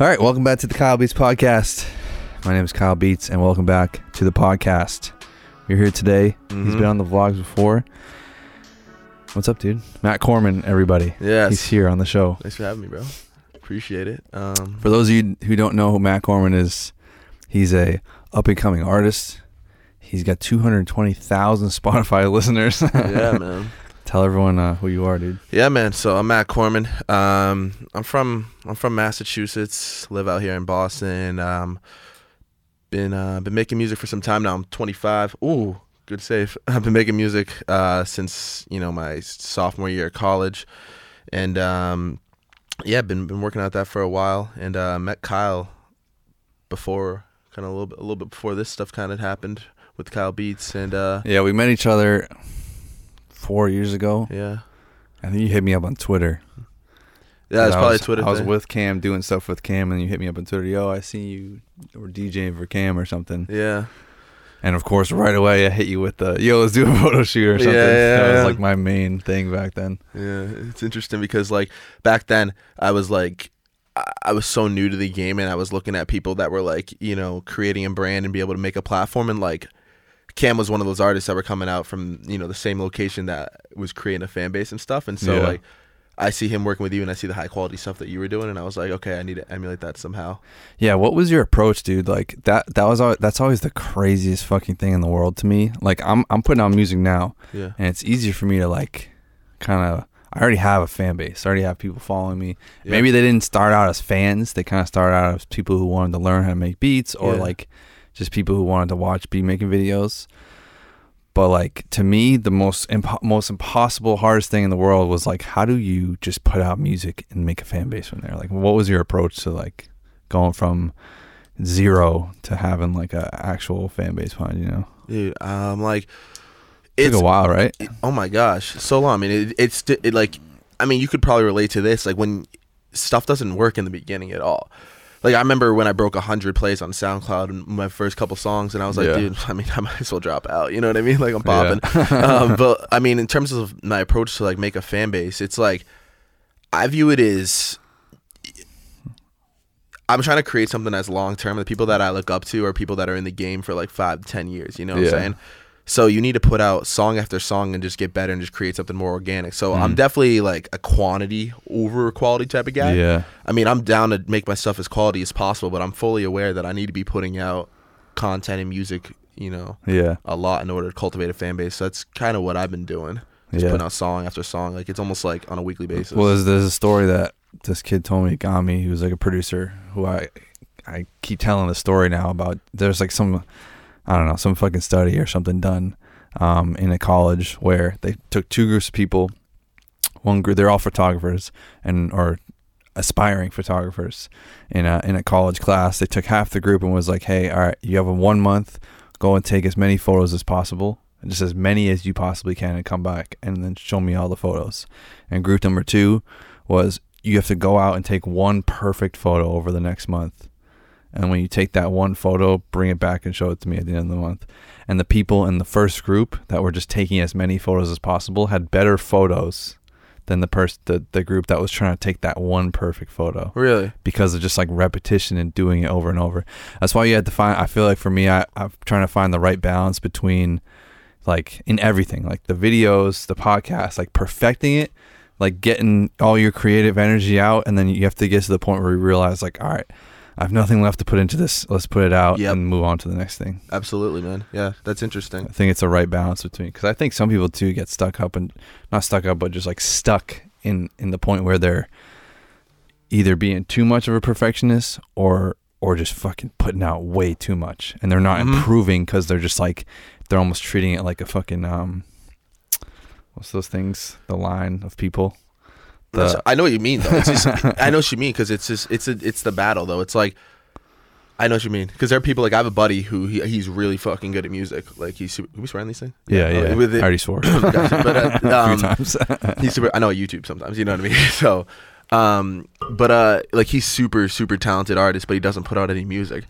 All right, welcome back to the Kyle Beats podcast. My name is Kyle Beats, and welcome back to the podcast. You're here today. He's Mhm. been on the vlogs before. What's up, dude? Matt Corman, everybody. Yes. He's here on the show. Thanks for having me, bro. Appreciate it. Um, For those of you who don't know who Matt Corman is, he's a up and coming artist. He's got 220,000 Spotify listeners. yeah, man. Tell everyone uh, who you are, dude. Yeah, man. So I'm Matt Corman. Um, I'm from I'm from Massachusetts. Live out here in Boston. Um, been uh, been making music for some time now. I'm 25. Ooh, good save. I've been making music uh, since you know my sophomore year of college, and um, yeah, been been working at that for a while. And uh, met Kyle before, kind of a little bit a little bit before this stuff kind of happened with Kyle Beats, and uh, Yeah, we met each other four years ago. yeah. I think you hit me up on Twitter. Yeah, it's probably was, Twitter. I was thing. with Cam doing stuff with Cam, and you hit me up on Twitter. Yo, I see you were DJing for Cam or something. Yeah, And of course, right away, I hit you with the yo, let's do a photo shoot or something. yeah, that was yeah. like my main thing back then. yeah. It's interesting because like back then I was like I was so new to the game and I was looking at people that were like you know creating a brand and be able to make a platform and like Cam was one of those artists that were coming out from you know the same location that was creating a fan base and stuff and so Yeah. like I see him working with you and I see the high quality stuff that you were doing and I was like okay I need to emulate that somehow. Yeah, what was your approach, dude? Like that that was al- that's always the craziest fucking thing in the world to me. Like I'm I'm putting out music now, Yeah. and it's easier for me to like kind of I already have a fan base. I already have people following me. Yeah. Maybe they didn't start out as fans. They kind of started out as people who wanted to learn how to make beats or Yeah. like just people who wanted to watch beat making videos. But like to me, the most impo- most impossible, hardest thing in the world was like, how do you just put out music and make a fan base from there? Like, what was your approach to like going from zero to having like a actual fan base behind you? Know, Dude, um like it took a while, right? Oh my gosh, so long. I mean, it, it's it, like, I mean, you could probably relate to this. Like when stuff doesn't work in the beginning at all. Like I remember when I broke hundred plays on SoundCloud in my first couple songs, and I was like, Yeah. dude, I mean, I might as well drop out. You know what I mean? Like I'm Yeah. popping. um, but I mean, in terms of my approach to like make a fan base, it's like I view it as I'm trying to create something that's long term. The people that I look up to are people that are in the game for like five, ten years. You know what Yeah. I'm saying? So you need to put out song after song and just get better and just create something more organic. So I'm Mhm. definitely like a quantity over quality type of guy. Yeah, I mean, I'm down to make my stuff as quality as possible, but I'm fully aware that I need to be putting out content and music, you know, yeah, a lot in order to cultivate a fan base. So that's kind of what I've been doing. Just yeah. putting out song after song. Like it's almost like on a weekly basis. Well, there's, there's a story that this kid told me, me. He was like a producer who I I keep telling the story now about. There's like some I don't know some fucking study or something done um, in a college where they took two groups of people. One group, they're all photographers and or aspiring photographers in a in a college class. They took half the group and was like, "Hey, all right, you have a one month. Go and take as many photos as possible, just as many as you possibly can, and come back and then show me all the photos." And group number two was you have to go out and take one perfect photo over the next month. And when you take that one photo, bring it back and show it to me at the end of the month. And the people in the first group that were just taking as many photos as possible had better photos than the person the, the group that was trying to take that one perfect photo really? because of just like repetition and doing it over and over. That's why you had to find. I feel like for me, I, I'm trying to find the right balance between like in everything, like the videos, the podcast, like perfecting it, like getting all your creative energy out, and then you have to get to the point where you realize like, all right, I have nothing left to put into this. Let's put it out Yep. and move on to the next thing. Absolutely, man. Yeah, that's interesting. I think it's a right balance between because I think some people too get stuck up and not stuck up, but just like stuck in in the point where they're either being too much of a perfectionist or or just fucking putting out way too much, and they're not Mhm. improving because they're just like they're almost treating it like a fucking um what's those things the line of people the I know what you mean though. It's just, I know what you mean because it's just it's a, it's the battle though. It's like I know what you mean because there are people like I have a buddy who he, he's really fucking good at music. Like he's super, can we swear on these things? yeah uh, yeah With it, I already swore Gotcha. But, uh, a few um, times he's super. I know YouTube sometimes. You know what I mean? So, um, but uh, like he's super super talented artist, but he doesn't put out any music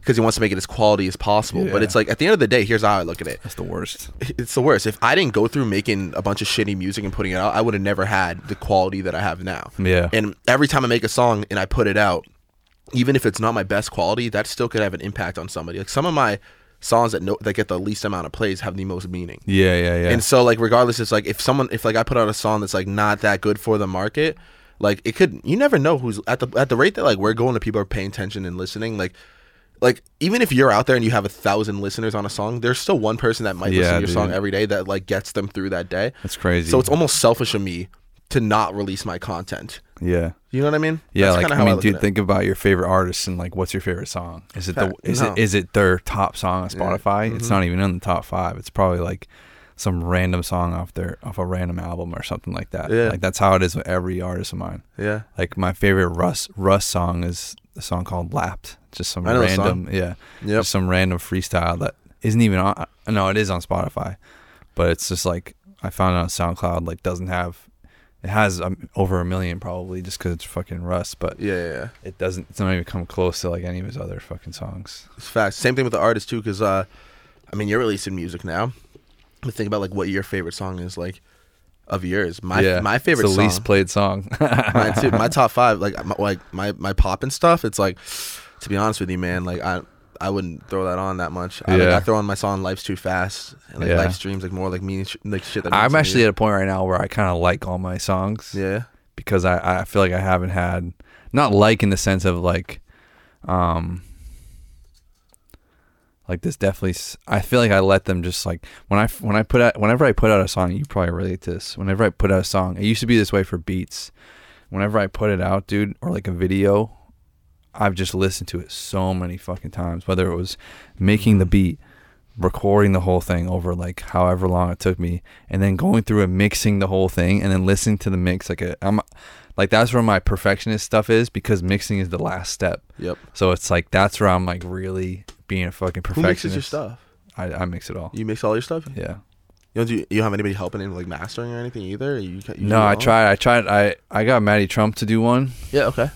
because he wants to make it as quality as possible. But it's like at the end of the day, here's how I look at it. that's the worst It's the worst. If I didn't go through making a bunch of shitty music and putting it out, I would have never had the quality that I have now. yeah And every time I make a song and I put it out, even if it's not my best quality, that still could have an impact on somebody. Like some of my songs that no, that get the least amount of plays have the most meaning. Yeah, yeah, yeah. And so like regardless, it's like if someone if like I put out a song that's like not that good for the market, like it could you never know who's at the at the rate that like we're going to people are paying attention and listening, like like even if you're out there and you have a thousand listeners on a song, there's still one person that might listen to your song every day that like gets them through that day. That's crazy. So it's almost selfish of me to not release my content. yeah. You know what I mean? Yeah, That's like I mean, look dude, it. think about your favorite artist and like, what's your favorite song? Is it the is no. it is it their top song on Spotify? It's Mhm. not even in the top five. It's probably like some random song off their off a random album or something like that. Yeah. Like that's how it is with every artist of mine. yeah. Like my favorite Russ Russ song is a song called "Lapped." Just some I know the random, yeah, Yep. just some random freestyle that isn't even on. No, it is on Spotify, but it's just like I found it on SoundCloud. Like doesn't have. It has um, over a million probably just because it's fucking Russ, but Yeah, yeah, yeah. it doesn't. It's not even come close to like any of his other fucking songs. It's facts. Same thing with the artist too, because uh, I mean, you're releasing music now. But think about like what your favorite song is like of yours. My yeah, my favorite it's the song. least played song. mine too. My top five, like my, like my my pop and stuff. It's like, to be honest with you, man, like I I wouldn't throw that on that much. I, like, Yeah. I throw on my song "Life's Too Fast" and like Yeah. live streams, like more like sh- like shit that. I'm actually me. at a point right now where I kind of like all my songs yeah, because I I feel like I haven't had not like in the sense of like, um. Like this definitely, I feel like I let them just like when I when I put out whenever I put out a song, you probably relate to this. Whenever I put out a song, it used to be this way for beats. Whenever I put it out, dude, or like a video, I've just listened to it so many fucking times. Whether it was making the beat, recording the whole thing over like however long it took me, and then going through and mixing the whole thing, and then listening to the mix like a I'm like that's where my perfectionist stuff is because mixing is the last step. yep. So it's like that's where I'm like really being a fucking perfectionist. Who mixes your stuff? I, I mix it all. You mix all your stuff. Yeah. You don't do. You don't have anybody helping in like mastering or anything either. You, you No, I tried. I tried. I I got Maddie Trump to do one, Yeah. Okay.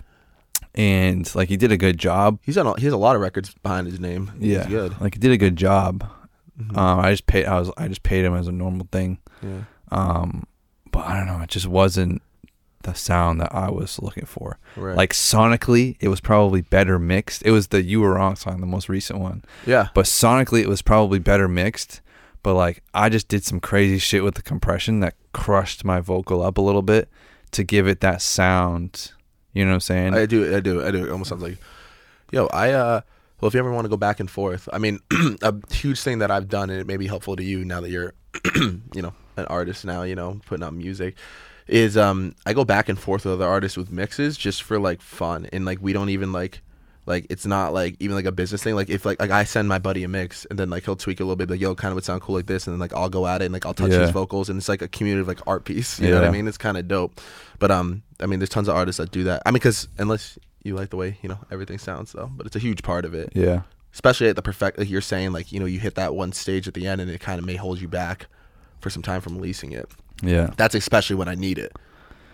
And like he did a good job. He's on. a- He has a lot of records behind his name. Yeah, good. Like he did a good job. Mhm. Um, I just paid. I was. I just paid him as a normal thing. yeah. Um, but I don't know. It just wasn't the sound that I was looking for. Right. Like sonically, it was probably better mixed. It was the "You Were Wrong" song, the most recent one. yeah. But sonically, it was probably better mixed. But like, I just did some crazy shit with the compression that crushed my vocal up a little bit to give it that sound. You know what I'm saying? I do. I do. I do. It almost sounds like, yo, I uh. Well, if you ever want to go back and forth, I mean, a huge thing that I've done, and it may be helpful to you now that you're, you know, an artist now, you know, putting out music, is um, I go back and forth with other artists with mixes just for like fun, and like we don't even like, like it's not like even like a business thing. Like if like like I send my buddy a mix, and then like he'll tweak it a little bit, like yo, kind of would sound cool like this, and then like I'll go at it, and like I'll touch Yeah. his vocals, and it's like a community of like art piece. You know what I mean? It's kind of dope. But um, I mean, there's tons of artists that do that. I mean, because unless you like the way you know everything sounds, though, but it's a huge part of it, yeah. especially at the perfect. Like you're saying, like you know, you hit that one stage at the end, and it kind of may hold you back for some time from releasing it. Yeah. That's especially when I need it.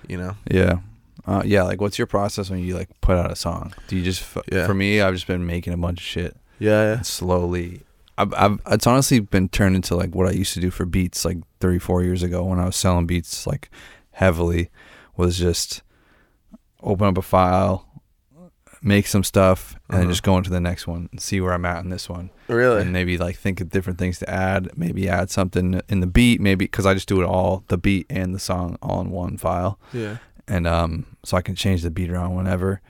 You know? Yeah. Uh, yeah. Like, what's your process when you like put out a song? Do you just, f- Yeah. for me, I've just been making a bunch of shit Yeah. and slowly. I've, I've, it's honestly been turned into like what I used to do for beats like three, four years ago when I was selling beats like heavily was just open up a file, make some stuff, and Uh-huh. just go into the next one and see where I'm at in this one. Really? and maybe like think of different things to add. Maybe add something in the beat. Maybe because I just do it all the beat and the song all in one file, yeah. And um, so I can change the beat around whenever.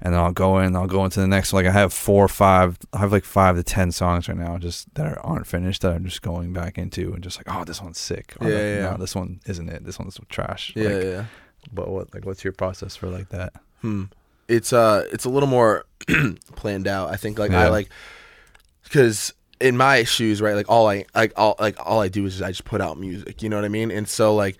And then I'll go in. I'll go into the next. Like I have four or five. I have like five to ten songs right now, just that aren't finished. That I'm just going back into and just like, oh, this one's sick. Or Yeah, like, yeah, yeah. No, this one isn't it. This one's trash. Yeah. Like, yeah. But what like what's your process for like that? Hmm. It's uh, it's a little more planned out. I think like I like because in my shoes, right? Like all I like all like all I do is I just put out music. You know what I mean? And so like.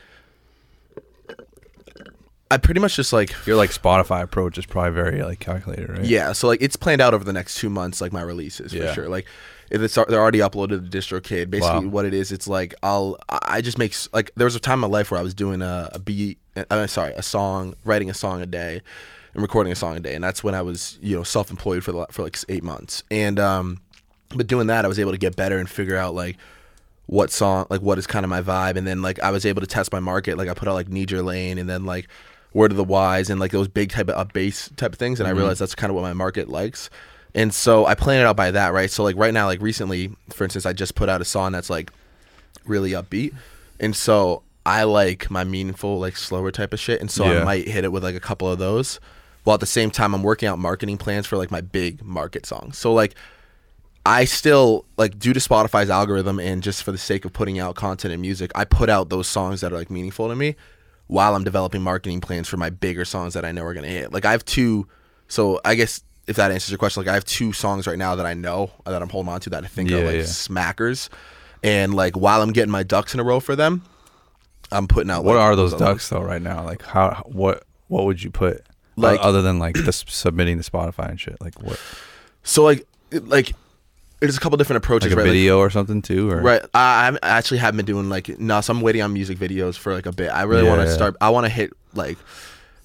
I pretty much just like Your like Spotify approach is probably very like calculated, right? Yeah, so like it's planned out over the next two months, like my releases for Yeah. sure. Like if it's they're already uploaded to DistroKid. Basically, Wow. what it is, it's like I'll I just make s- like there was a time in my life where I was doing a, a beat, I'm sorry, a song, writing a song a day, and recording a song a day, and that's when I was you know self employed for the, for like eight months, and um, but doing that I was able to get better and figure out like what song like what is kind of my vibe and then like I was able to test my market like I put out like Need Your Lane and then like Word of the Wise and like those big type of up bass type of things, and Mm-hmm. I realized that's kind of what my market likes. And so I plan it out by that, right? So like right now, like recently, for instance, I just put out a song that's like really upbeat, and so I like my meaningful, like slower type of shit, and so Yeah. I might hit it with like a couple of those. While at the same time, I'm working out marketing plans for like my big market songs. So like I still like due to Spotify's algorithm and just for the sake of putting out content and music, I put out those songs that are like meaningful to me while I'm developing marketing plans for my bigger songs that I know are gonna hit. Like I have two so I guess if that answers your question, like I have two songs right now that I know that I'm holding on to that I think are like yeah. smackers. And like while I'm getting my ducks in a row for them, I'm putting out What like, are those ducks though right now? Like how what what would you put Like- like other than like this submitting to Spotify and shit? Like what? So like like there's a couple different approaches, Like a right? Like, video or something too? Or Right. I, I'm- actually haven't been doing like no. So I'm waiting on music videos for like a bit. I really want to Yeah. start. I want to hit like.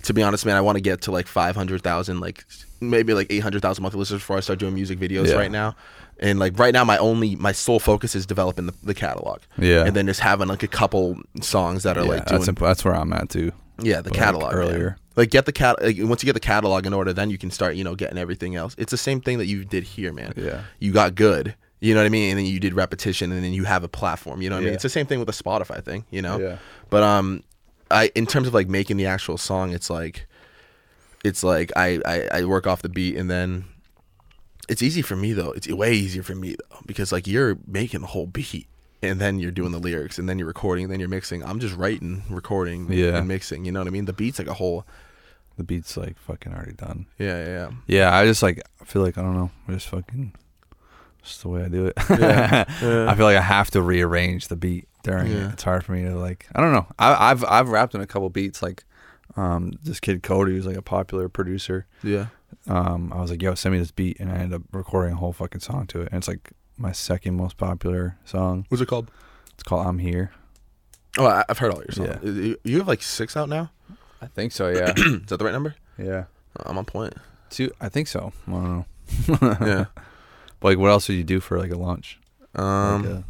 To be honest, man, I want to get to like 500,000, like maybe like 800,000 monthly listeners before I start doing music videos Yeah. right now. And like right now, my only my sole focus is developing the, the catalog. Yeah. And then just having like a couple songs that are Yeah, like doing that's imp- that's where I'm at too. Yeah the like, catalog man. earlier. Like get the cat. Like, once you get the catalog in order, then you can start you know getting everything else. It's the same thing that you did here, man. Yeah. You got good. You know what I mean? And then you did repetition, and then you have a platform. You know what I mean? It's the same thing with the Spotify thing. You know. Yeah. But um, I in terms of like making the actual song, it's like, it's like I I, I work off the beat, and then it's easy for me though. It's way easier for me though because like you're making the whole beat. And then you're doing the lyrics, and then you're recording, and then you're mixing. I'm just writing, recording, Yeah. and mixing. You know what I mean? The beat's like a whole The beat's like fucking already done. yeah, yeah, yeah. Yeah, I just like I feel like I don't know. I just fucking just the way I do it. Yeah. Yeah. I feel like I have to rearrange the beat during Yeah. it. It's hard for me to like. I don't know. I, I've I've rapped in a couple beats. Like um, this kid Cody, who's like a popular producer. Yeah. Um, I was like, "Yo, send me this beat," and I ended up recording a whole fucking song to it. And it's like my second most popular song. What's it called? It's called "I'm Here." Oh, I've heard all your songs. Yeah. You- have like six out now. I think so. Yeah. Is that the right number? yeah. I'm on point. Two. I think so. I don't know. Yeah. But like, what else did you do for like a launch? Um, like, uh,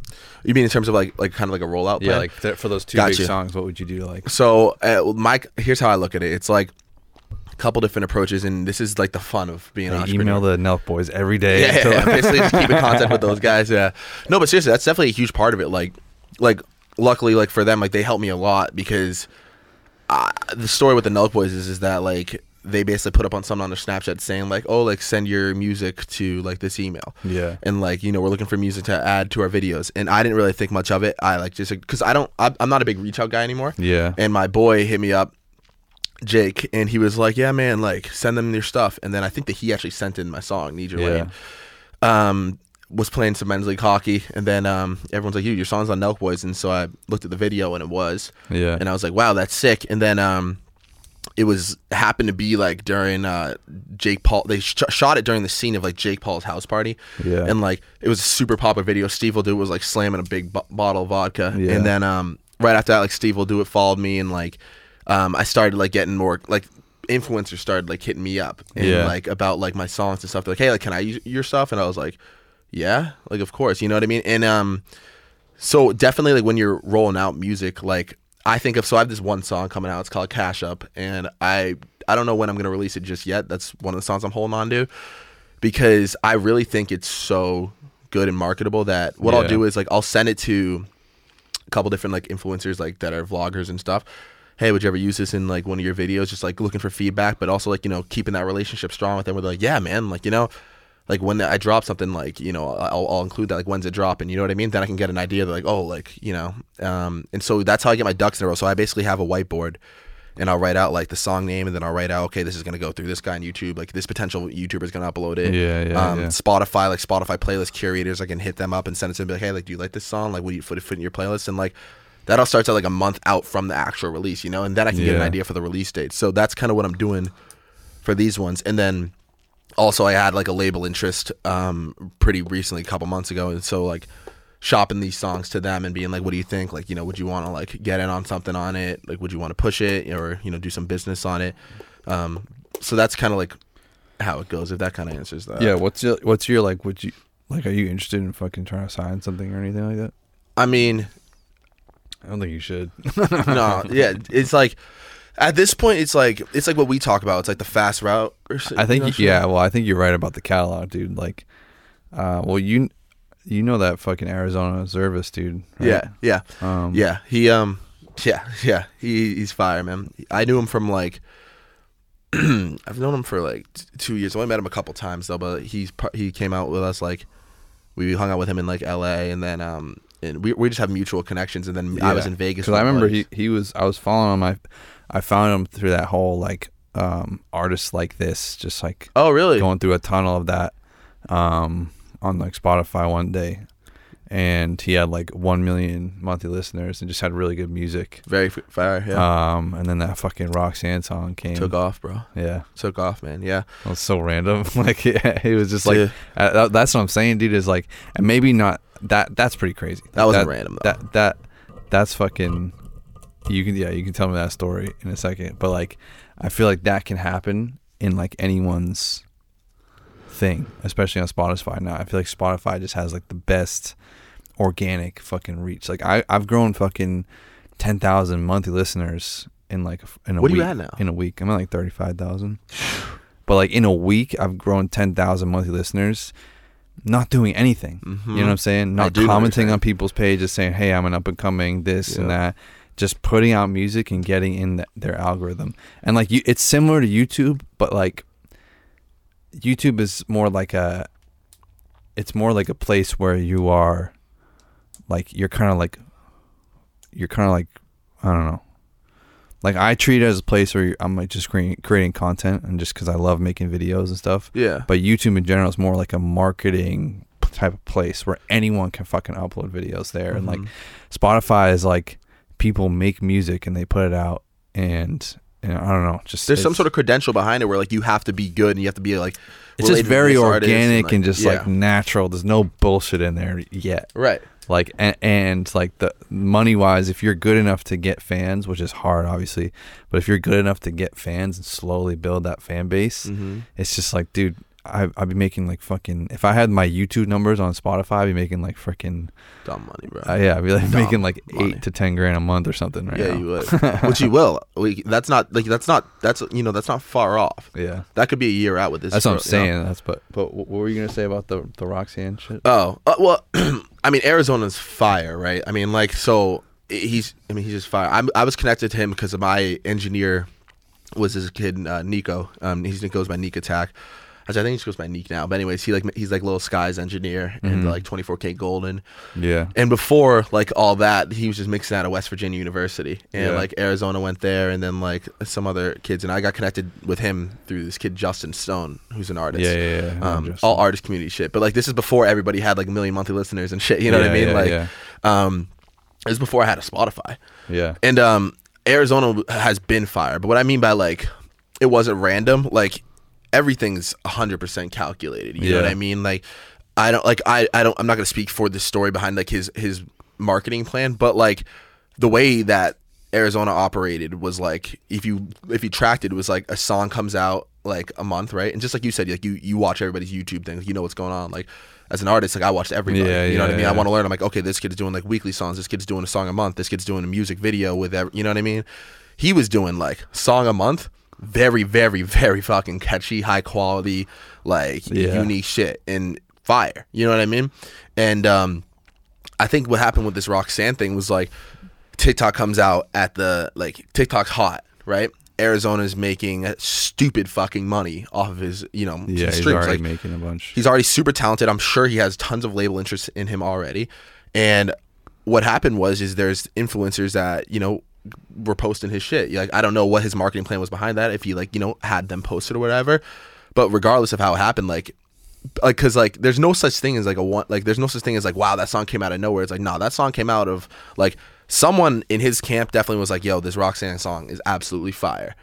you mean in terms of like like kind of like a rollout? yeah, plan? like th- for those two Gotcha. big songs, what would you do? Like, So, uh, Mike, here's how I look at it. It's like a couple different approaches, and this is like the fun of being entrepreneur. email the Nelk boys every day. yeah, yeah, basically just keep in contact with those guys. Yeah, no, but seriously, that's definitely a huge part of it. Like, like luckily, like for them, like they helped me a lot because uh, the story with the Nelk Boys is is that like they basically put up on something on their Snapchat saying like, oh, like send your music to like this email. yeah. and like you know we're looking for music to add to our videos and i didn't really think much of it i like just because i don't I, i'm not a big reach out guy anymore Yeah. and my boy hit me up jake and he was like yeah man like send them your stuff and then i think that he actually sent in my song need your Yeah. lane um was playing some men's league hockey and then um everyone's like you your song's on Nelk boys and so i looked at the video and it was Yeah. and I was like, wow, that's sick. And then um, it was happened to be like during uh, Jake Paul. They sh- shot it during the scene of like Jake Paul's house party. Yeah. And like it was a super popular video. SteveWillDoIt was like slamming a big bo- bottle of vodka. Yeah. And then um, right after that, like SteveWillDoIt followed me and like um, I started like getting more like influencers started like hitting me up and Yeah. like about like my songs and stuff. They're like, hey, like can I use your stuff? And I was like, yeah, like of course. You know what I mean? And um. So definitely like when you're rolling out music, like I think of so I have this one song coming out. It's called Cash Up, and I I don't know when I'm gonna release it just yet. That's one of the songs I'm holding on to because I really think it's so good and marketable that what I'll do is like I'll send it to a couple different like influencers like that are vloggers and stuff. Hey, would you ever use this in like one of your videos? Just like looking for feedback, but also like you know keeping that relationship strong with them. Where they're like, yeah, man, like you know, like when I drop something, like you know, I'll, I'll include that like when's it dropping. You know what I mean? Then I can get an idea. They're like, oh, like you know, um, and so that's how I get my ducks in a row. So I basically have a whiteboard. And I'll write out like the song name, and then I'll write out, okay, this is gonna go through this guy on YouTube. Like this potential YouTuber is gonna upload it. Yeah, yeah, um, yeah. Spotify, like Spotify playlist curators, I can hit them up and send it to them. Be like, hey, like, do you like this song? Like, would you put it fit in your playlist? And like, that all starts at like a month out from the actual release, you know, and then I can get an idea for the release date. So that's kind of what I'm doing for these ones. And then also I had like a label interest um pretty recently, a couple months ago, and so like shopping these songs to them and being like, what do you think? Like, you know, would you want to like get in on something on it? Like, would you want to push it or you know do some business on it? Um, so that's kind of like how it goes. If that kind of answers that. yeah. What's your What's your like? Would you like? Are you interested in fucking trying to sign something or anything like that? I mean, I don't think you should. no, yeah, it's like At this point, it's like it's like what we talk about. It's like the fast route. I think you know, yeah. Well, I think you're right about the catalog, dude. Like, uh, well, you you know that fucking Arizona Zervas dude. Right? yeah, yeah, Um, yeah. He um, yeah, yeah. He he's fire, man. I knew him from like. I've known him for like t- two years. I only met him a couple times though, but he's he came out with us like we hung out with him in like L.A. and then um and we we just have mutual connections. And then I was in Vegas because I remember buddies. he he was. I was following him. I I found him through that whole like um artists like this, just like Oh really? going through a tunnel of that um on like Spotify one day, and he had like one million monthly listeners and just had really good music. Very fire. Yeah. Um, and then that fucking Roxanne song came. Took off, bro. Yeah, Took off, man. Yeah. it was so random. like, yeah, he was just like, Yeah. uh, that's what I'm saying, dude. Is like, and maybe not that. That's pretty crazy. That wasn't random, though. That that that's fucking. You can yeah, you can tell me that story in a second, but like, I feel like that can happen in like anyone's thing, especially on Spotify now. I feel like Spotify just has like the best organic fucking reach. Like I I've grown fucking ten thousand monthly listeners in like in a What are week. you at now? In a week, I'm at like thirty five thousand. But like in a week, I've grown ten thousand monthly listeners, not doing anything. You know mm-hmm. what I'm saying? Not do know what you're commenting on people's pages, saying, "Hey, I'm an up and coming this and that." Just putting out music and getting in th- their algorithm, and like you, it's similar to YouTube, but like YouTube is more like a it's more like a place where you are like you're kind of like you're kind of like I don't know. Like I treat it as a place where I'm like just creating creating content and just cuz I love making videos and stuff. Yeah. But YouTube in general is more like a marketing type of place where anyone can fucking upload videos there and like Mhm. Spotify is like people make music and they put it out and, and I don't know, just There's some sort of credential behind it where like you have to be good and you have to be like it's just very organic and, like- just yeah. like natural. There's no bullshit in there yet. right. Like and, and like the money wise, if you're good enough to get fans, which is hard obviously, but if you're good enough to get fans and slowly build that fan base, Mm-hmm. it's just like, dude, I I'd be making like fucking. If I had my YouTube numbers on Spotify, I'd be making like freaking. Dumb money, bro. Uh, yeah, I'd be like Dumb making like money. eight to ten grand a month or something right yeah, now. you would. Which you will. We, that's not like that's not that's you know that's not far off. Yeah, That could be a year out with this. that's what I'm girl, you know? saying. That's but but what were you gonna say about the the Roxanne shit? Oh uh, well, I mean Arizona's fire, right? I mean like so he's I mean he's just fire. I'm, I was connected to him because my engineer was this kid uh, Nico. Um, he goes by Nick Attack. Actually, I think he just goes by Nick now. But anyways, he like he's like Lil Skies engineer and Mhm. like 24kGoldn. Yeah, And before like all that, he was just mixing out of West Virginia University, and Yeah. like Arizona went there, and then like some other kids, and I got connected with him through this kid Justin Stone, who's an artist. yeah, yeah, yeah. Um, all artist community shit, but like this is before everybody had like a million monthly listeners and shit. You know what I mean? yeah, like, yeah. um, it was before I had a Spotify, yeah, and um, Arizona has been fire. But what I mean by like, it wasn't random. Like everything's hundred percent calculated. You know what I mean? Like, I don't like I I don't I'm not gonna speak for the story behind like his his marketing plan, but like the way that Arizona operated was like if you if you tracked it, it was like a song comes out like a month, right? And just like you said, like you you watch everybody's YouTube things, you know what's going on. Like as an artist, like I watched everybody. Yeah, you know what I yeah, mean? I want to learn. I'm like, okay, this kid's doing like weekly songs. This kid's doing a song a month. This kid's doing a music video with every, you know what I mean? He was doing like song a month, very, very, very fucking catchy, high quality, like Yeah. unique shit and fire. You know what I mean? And um, I think what happened with this Roxanne thing was like TikTok comes out at the like TikTok's hot, right? Arizona's making stupid fucking money off of his, you know, yeah. He's streams. already Like making a bunch. he's already super talented. I'm sure he has tons of label interest in him already. And what happened was is there's influencers that, you know, were posting his shit. Like I don't know what his marketing plan was behind that if he like, you know, had them posted or whatever. But regardless of how it happened, like like cuz like there's no such thing as like a one like there's no such thing as like wow that song came out of nowhere. It's like nah, that song came out of like someone in his camp definitely was like, "Yo, this Roxanne song is absolutely fire."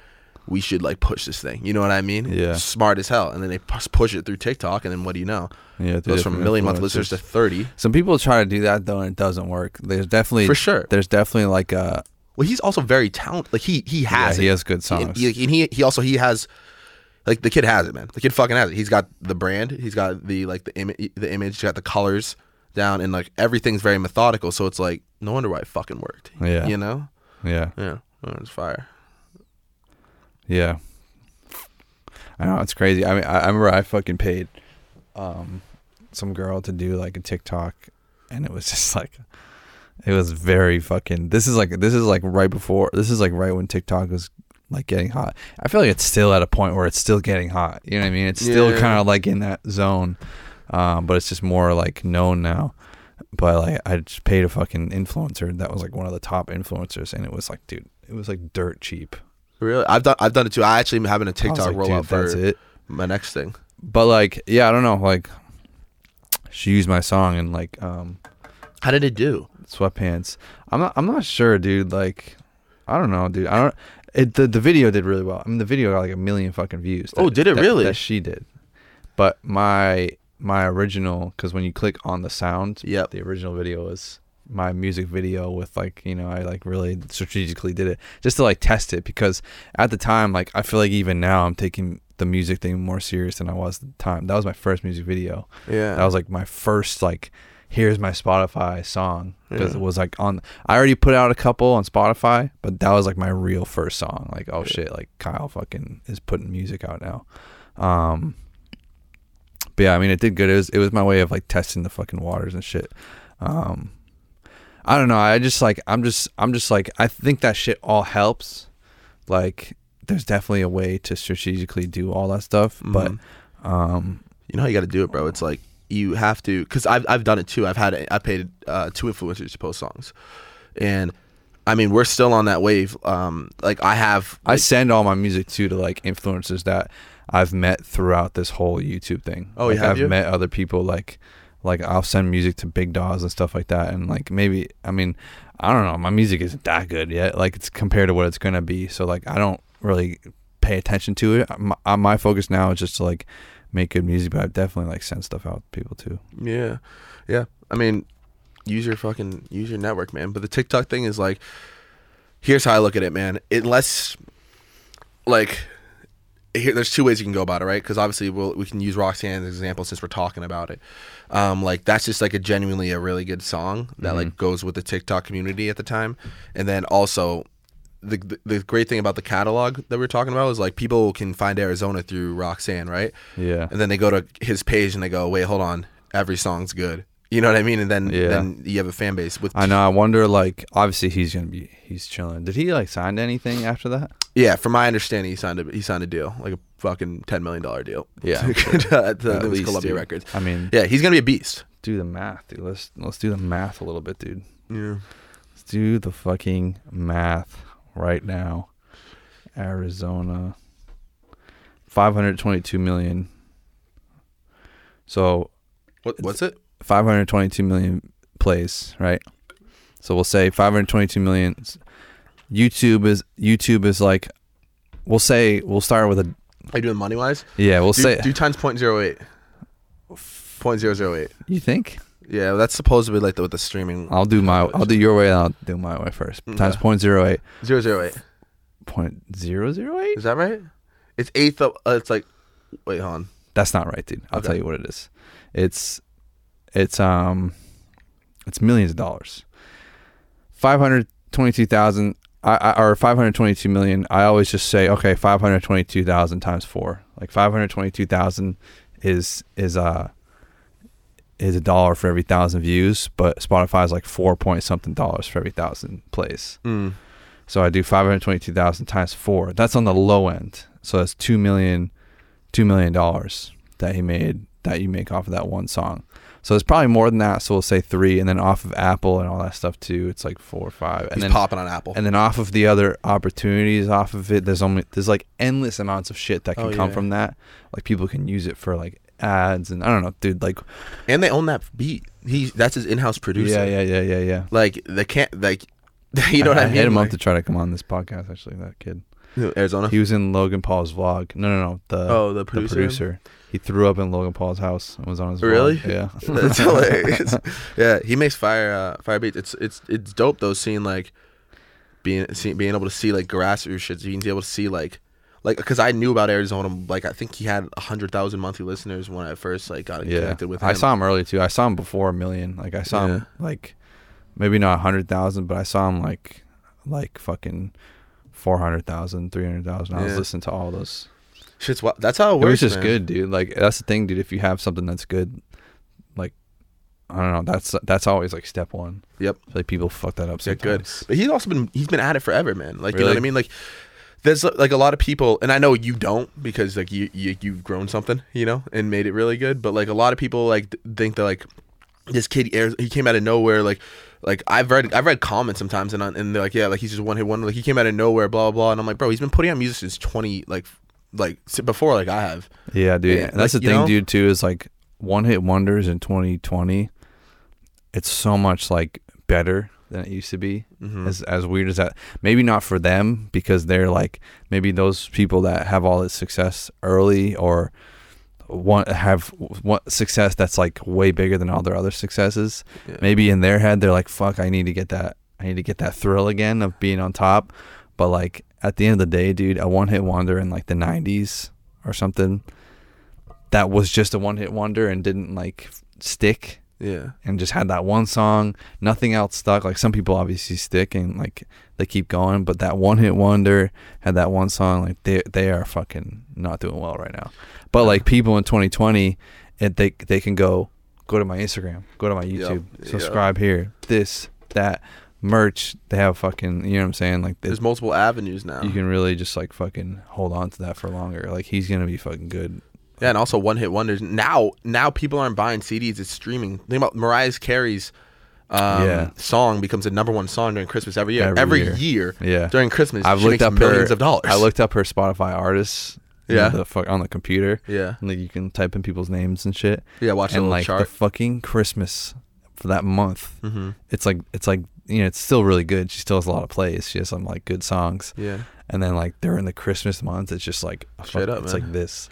We should like push this thing. You know what I mean? Yeah. Smart as hell. And then they pu- push it through TikTok, and then what do you know? yeah, through goes from a million monthly listeners to 30 Some people try to do that though, and it doesn't work. There's definitely for sure There's definitely like a well he's also very talented like he he has yeah, he has good songs. he, and he he also he has like the kid has it man the kid fucking has it he's got the brand he's got the like the image the image he's got the colors down and like everything's very methodical so it's like no wonder why it fucking worked Yeah. you know yeah. yeah oh, it's fire Yeah. I know it's crazy. I mean, I, I remember I fucking paid um some girl to do like a TikTok, and it was just like, it was very fucking. This is like this is like right before. This is like right when TikTok was like getting hot. I feel like it's still at a point where it's still getting hot. You know what I mean? It's still Yeah. kind of like in that zone, um, but it's just more like known now. But like, I just paid a fucking influencer that was like one of the top influencers, and it was like, dude, it was like dirt cheap. Really? I've done I've done it too. I actually am having a I was TikTok like, rollout dude, for that's it. my next thing. But like, yeah, I don't know. Like, she used my song and like um How did it do? Sweatpants. I'm not. I'm not sure, dude. Like, I don't know, dude. I don't. It the the video did really well. I mean, the video got like a million fucking views. Oh, did it that- really? That she did. But my my original, because when you click on the sound, yeah, the original video was my music video with like you know I like really strategically did it just to like test it because at the time like I feel like even now I'm taking the music thing more serious than I was at the time. That was my first music video. Yeah. That was like my first like here's my Spotify song because Yeah. it was like on I already put out a couple on Spotify, but that was like my real first song. Like oh Yeah. shit, like Kyle fucking is putting music out now. Um but yeah, I mean it did good. It was it was my way of like testing the fucking waters and shit. Um I don't know. I just like I'm just I'm just like I think that shit all helps. Like there's definitely a way to strategically do all that stuff, but Mhm. um you know how you got to do it, bro. It's like you have to because I've I've done it too. I've had I paid uh, two influencers to post songs, and I mean we're still on that wave. Um, like I have, I send all my music too to like influencers that I've met throughout this whole YouTube thing. Oh, like, have I've you? met other people like like I'll send music to Big Dogs and stuff like that, and like maybe I mean I don't know, my music isn't that good yet, like it's compared to what it's gonna be. So like I don't really pay attention to it. My, uh, my focus now is just to like make good music, but I definitely like send stuff out to people too. Yeah, yeah. I mean, use your fucking use your network, man. But the TikTok thing is like, here's how I look at it, man. Unless, like, here, there's two ways you can go about it, right? Because obviously, we'll, we can use Roxanne as an example since we're talking about it. Um, like that's just like a genuinely a really good song that like goes with the TikTok community at the time, and then also. The, the, the great thing about the catalog that we are talking about is like people can find Arizona through Roxanne, right? Yeah. and then they go to his page and they go, "Wait, hold on, every song's good." You know what I mean? And then Yeah. then you have a fan base with I know. I wonder, like, obviously he's gonna be, he's chilling. Did he like sign anything after that? yeah. From my understanding, he signed a he signed a deal, like a fucking ten million dollar deal. Yeah, to, uh, to, At to least, Columbia dude. Records. I mean, Yeah, he's gonna be a beast. do the math, dude. Let's let's do the math a little bit, dude. Yeah. Let's do the fucking math right now. Arizona, five hundred twenty-two million. So What what's it? five hundred twenty-two million plays, right? So we'll say five hundred twenty-two million. YouTube is YouTube is like, we'll say we'll start with a Are you doing money wise? yeah. We'll Do, say do times point zero eight. Point zero zero eight. you think Yeah, that's supposed to be like the with the streaming. I'll do my I'll do your way and I'll do my way first. Times Okay. point zero eight. Zero zero eight. Point zero zero eight. Is that right? It's eighth of. Uh, it's like. Wait, hold on. That's not right, dude. I'll Okay. tell you what it is. It's it's um it's millions of dollars. Five hundred twenty two thousand I, I or five hundred twenty two million. I always just say okay, five hundred twenty two thousand times four. Like five hundred twenty two thousand is is uh is a dollar for every thousand views, but Spotify is like four point something dollars for every thousand plays. Mm. So I do 522,000 times four. That's on the low end. So that's two million, two million dollars that he made that you make off of that one song. So it's probably more than that. So we'll say three, and then off of Apple and all that stuff too, it's like four or five, and He's then popping on Apple. and then off of the other opportunities off of it, there's only there's like endless amounts of shit that can Oh, come yeah. from that. Like people can use it for like ads and I don't know, dude. Like and they own that beat. He that's his in-house producer. yeah, yeah, yeah, yeah, yeah. Like they can't like you know what I, mean? hit him Like, up to try to come on this podcast. Actually, that kid. Arizona. He was in Logan Paul's vlog. No, no, no. The oh, the the producer. producer. He threw up in Logan Paul's house and was on his vlog. Really? Yeah. That's hilarious. yeah, he makes fire uh, fire beats. It's it's it's dope though seeing like being see, being able to see like grassroots shit. Being able to see like like because I knew about Arizona. Like I think he had a hundred thousand monthly listeners when I first like got yeah. connected with him. I saw him early too. I saw him before a million. Like I saw him like maybe not a hundred thousand, but I saw him like like fucking 400,000, 300,000. I was listening to all those. Shit's what. That's how it It works. was just man. good, dude. Like that's the thing, dude. If you have something that's good, like I don't know, that's that's always like step one. Yep. Like people fuck that up. Yeah, good. But he's also been he's been at it forever, man. Like you know what I mean? Like there's like a lot of people, and I know you don't because like you, you you've grown something, you know, and made it really good. But like a lot of people like think that like this kid he came out of nowhere. Like like I've read I've read comments sometimes, and on- and they're like yeah, like he's just one hit wonder. Like he came out of nowhere, blah blah blah. And I'm like, bro, he's been putting out music since twenty like like before like I have. Yeah, dude. And that's like, the thing, know? dude. Too is like one hit wonders in 2020. It's so much like better than it used to be. Mhm. As as weird as that, maybe not for them because they're like maybe those people that have all this success early or want have what success that's like way bigger than all their other successes. Yeah. Maybe in their head they're like, "Fuck, I need to get that. I need to get that thrill again of being on top." But like at the end of the day, dude, a one hit wonder in like the '90s or something that was just a one hit wonder and didn't like stick Yeah. and just had that one song, nothing else stuck. Like some people obviously stick and like they keep going, but that one hit wonder had that one song. Like they they are fucking not doing well right now. But like people in 2020, it, they they can go go to my Instagram, go to my YouTube, subscribe here, this that merch. They have fucking you know what I'm saying. Like There's multiple avenues now. you can really just like fucking hold on to that for longer. Like he's gonna be fucking good. Yeah, and also one hit wonders. Now, now people aren't buying CDs; it's streaming. Think about Mariah Carey's um, Yeah. song becomes a number one song during Christmas every year. Every Every, year. year. Yeah. during Christmas, I've looked up millions her, of dollars. I looked up her Spotify artists. Yeah. the fuck on the computer. Yeah, And, like you can type in people's names and shit. yeah. Watch the and little like the fucking Christmas for that month, mm-hmm. it's like it's like you know it's still really good. She still has a lot of plays. She has some like good songs. Yeah, And then like during the Christmas month, it's just like fuck- up, It's man. like this.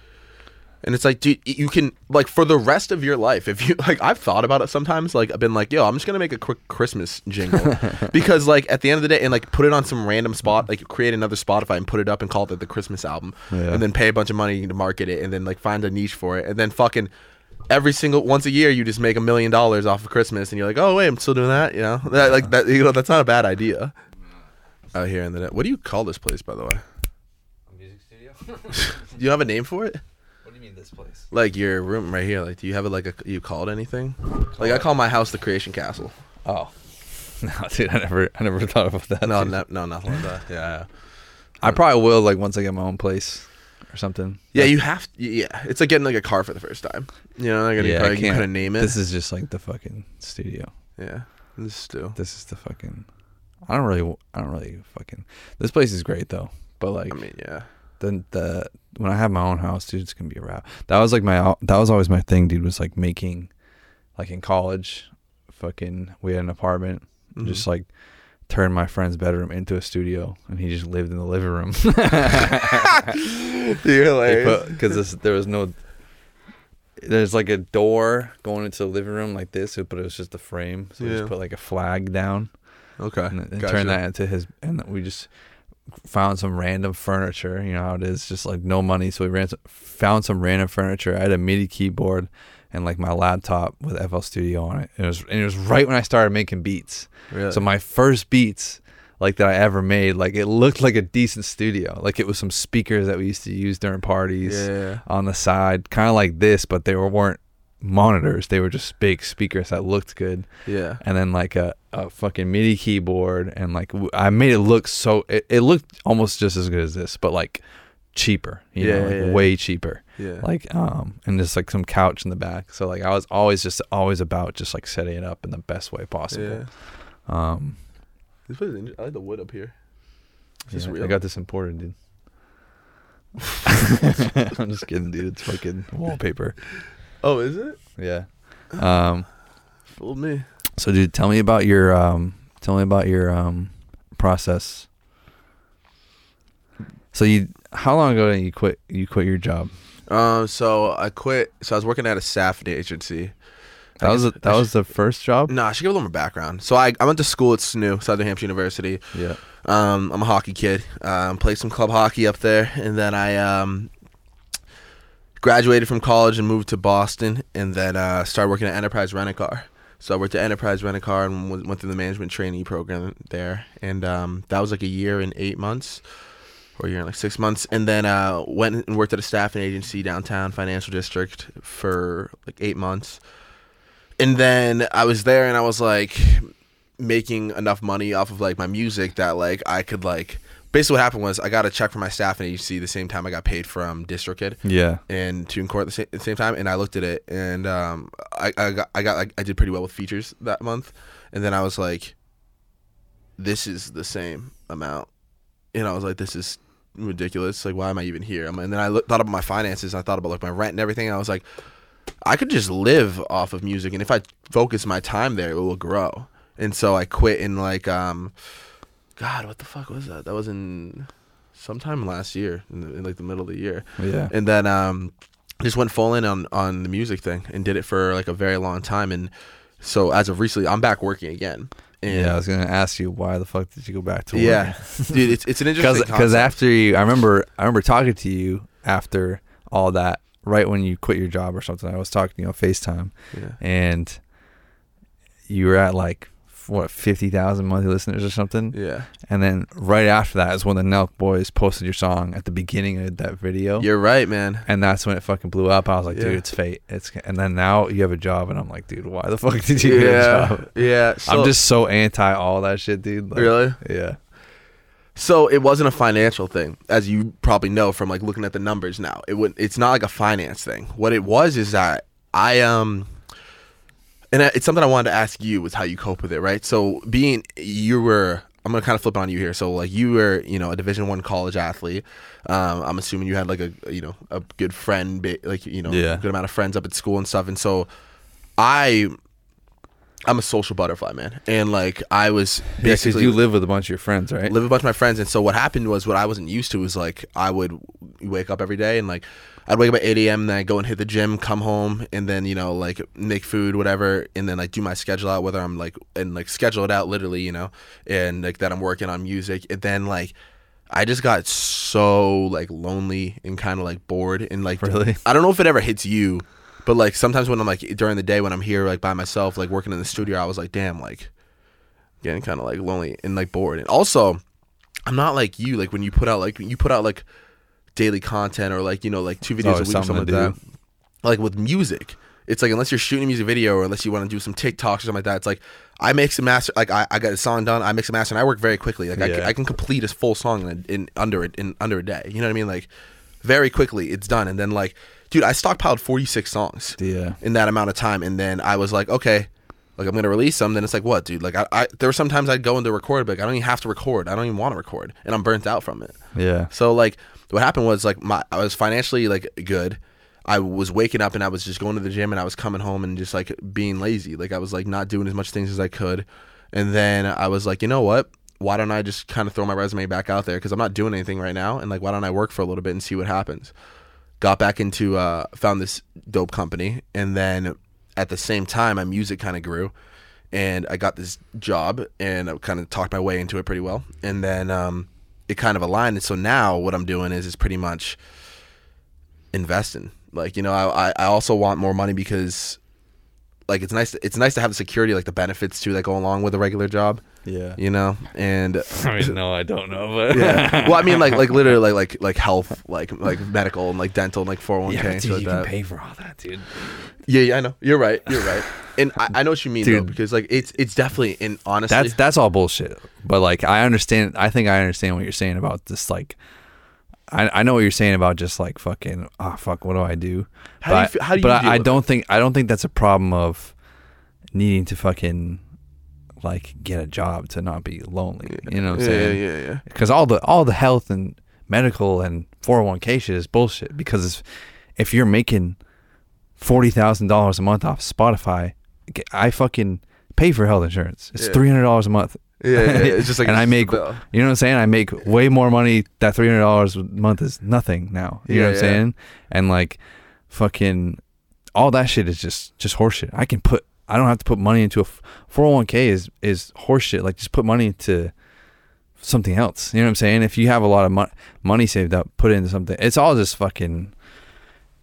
And it's like, dude, you can like for the rest of your life. If you like, I've thought about it sometimes. Like, I've been like, yo, I'm just gonna make a quick Christmas jingle because, like, at the end of the day, and like put it on some random spot, like create another Spotify and put it up and call it the Christmas album. Yeah. and then pay a bunch of money to market it and then like find a niche for it and then fucking every single once a year you just make a million dollars off of Christmas and you're like, oh wait, I'm still doing that, you know, that, like that, you know, that's not a bad idea. Out here in the net. What do you call this place, by the way? A music studio. Do you have a name for it? what do you mean this place? Like your room right here. Like, do you have it like a you call it anything? Like I call my house the Creation Castle. Oh. No, dude, I never, I never thought about that. No, dude. no, no, nothing like that. Yeah, yeah. I probably will like once I get my own place or something. Yeah, you have. Yeah, it's like getting like a car for the first time. You know, like Yeah, I can't- couldn't name it. This is just like the fucking studio. yeah, this is too. This is the fucking. I don't really. I don't really fucking. This place is great though, but like I mean, yeah. The the when I have my own house, dude, it's gonna be a wrap. That was like my. That was always my thing, dude. Was like making, like in college, fucking. We had an apartment, Mhm. just like turned my friend's bedroom into a studio, and he just lived in the living room. You're because there was no. There's like a door going into the living room like this, but it was just a frame. So we just put like a flag down Okay. and, and gotcha. turned that into his. And we just found some random furniture. You know how it is, just like no money. So we ran, found some random furniture. I had a MIDI keyboard and like my laptop with FL Studio on it. It was and it was right when I started making beats. Really? So my first beats like that I ever made, like it looked like a decent studio. Like it was some speakers that we used to use during parties yeah. on the side, kind of like this, but they were, weren't monitors. They were just big speakers that looked good. Yeah. And then like a, a fucking MIDI keyboard, and like I made it look so it, it looked almost just as good as this, but like cheaper. You know, Yeah, like yeah, yeah. way cheaper. Yeah. Like um, and just like some couch in the back. So like I was always just always about just like setting it up in the best way possible. yeah. Um, This place is I like the wood up here. Is this yeah, real? I got this imported, dude. I'm just kidding, dude. It's fucking wallpaper. Oh, is it? Yeah. Um. Fooled me. So, dude, tell me about your um. Tell me about your um process. So you, how long ago did you quit? You quit your job. Um. So I quit. So I was working at a staffing agency. That was a, that was the first job. Nah, I should give a little more background. So I, I went to school at SNU, Southern Hampshire University. Yeah. Um, I'm a hockey kid. Um, played some club hockey up there, and then I um, graduated from college and moved to Boston, and then uh, started working at Enterprise Rent a Car. So I worked at Enterprise Rent a Car and went through the management trainee program there, and um, that was like a year and eight months, or a year and like six months, and then uh, went and worked at a staffing agency downtown Financial District for like eight months, and then I was there and I was like making enough money off of like my music that like I could like basically what happened was I got a check from my staffing agency the same time I got paid from DistroKid Yeah. and TuneCore at the same, at the same time, and I looked at it, and um, I, I got I got like I did pretty well with features that month, and then I was like, this is the same amount, and I was like, this is ridiculous. Like, why am I even here? And then I thought about my finances. I thought about like my rent and everything. And I was like, I could just live off of music, and if I focus my time there, it will grow. And so I quit in like um, God, what the fuck was that? That was in sometime last year, in, the, in like the middle of the year Yeah. and then um just went full in on on the music thing and did it for like a very long time and so as of recently i'm back working again and yeah, I was gonna ask you why the fuck did you go back to work? yeah dude it's, it's an interesting because after you, I remember I remember talking to you after all that, right when you quit your job or something. I was talking to you on Facetime, yeah. and you were at like what fifty thousand monthly listeners or something. yeah And then right after that is when the Nelk Boys posted your song at the beginning of that video. you're right man and that's when it fucking blew up. I was like, dude, it's fate. It's and then now you have a job, and I'm like, dude, why the fuck did you get a yeah job? yeah so, I'm just so anti all that shit, dude. Like, really Yeah. so it wasn't a financial thing as you probably know from like looking at the numbers now it would it's not like a finance thing what it was is that i um and it's something I wanted to ask you was how you cope with it, right? So being you were, I'm gonna kind of flip on you here. So like you were, you know, a Division One college athlete. Um, I'm assuming you had like a, you know, a good friend, like you know, Yeah. good amount of friends up at school and stuff. And so I, I'm a social butterfly, man, and like I was Yeah, because you live with a bunch of your friends, right? live with a bunch of my friends and so what happened was what i wasn't used to was like i would wake up every day and like i'd wake up at 8 a.m and then i'd go and hit the gym come home and then you know like make food whatever and then like do my schedule out whether i'm like and like schedule it out literally you know and like that i'm working on music and then like i just got so like lonely and kind of like bored and like Really? i don't know if it ever hits you but like sometimes when i'm like during the day when i'm here like by myself like working in the studio i was like damn like getting kind of like lonely and like bored. And also, I'm not like you. Like when you put out like you put out like daily content or like you know like two videos a week or something something like that. Like with music, it's like unless you're shooting a music video or unless you want to do some TikToks or something like that, it's like I make some master. Like I, I got a song done. I make a master and I work very quickly. Like I, can, I can complete a full song in, in under it in under a day. You know what I mean? Like very quickly, it's done. And then like, dude, I stockpiled 46 songs Yeah. in that amount of time and then i was like okay like i'm gonna release them. Then it's like what dude? Like i, I there were sometimes i'd go into record but like, i don't even have to record. I don't even want to record and i'm burnt out from it. Yeah. so like what happened was like my i was financially like good. I was waking up and i was just going to the gym and i was coming home and just like being lazy. Like i was like not doing as much things as i could. And then i was like you know what? Why don't i just kind of throw my resume back out there? Because i'm not doing anything right now and like why don't i work for a little bit and see what happens got back into uh found this dope company and then at the same time my music kind of grew and i got this job and i kind of talked my way into it pretty well and then um it kind of aligned and so now what i'm doing is is pretty much investing. Like you know i i I also want more money because like it's nice it's nice to have the security like the benefits too that go along with a regular job Yeah. you know and I mean, no, I don't know, but yeah well i mean like like literally like like like health like like medical and like dental and like 401k yeah, and dude, shit like you that can pay for all that, dude. Yeah, yeah, I know. You're right. You're right. And I, I know what you mean though, Dude. because like it's it's definitely and honestly That's that's all bullshit. But like, I understand. I think I understand what you're saying about this. Like, I I know what you're saying about just like fucking. Oh fuck, what do I do? How do you but how do you but I, I don't think I don't think that's a problem of needing to fucking like get a job to not be lonely. You know what I'm yeah, saying? Yeah, yeah, yeah. because all the all the health and medical and 401k shit is bullshit because if, you're making $40,000 a month off Spotify I fucking pay for health insurance it's Yeah. $300 a month Yeah, yeah. It's just like and I make you know what I'm saying I make way more money that $300 a month is nothing now you know Yeah, what I'm yeah. saying and like fucking all that shit is just just horseshit I can put I don't have to put money into a 401k is is horseshit like just put money into something else. You know what I'm saying? If you have a lot of mo- money saved up, put it into something. It's all just fucking.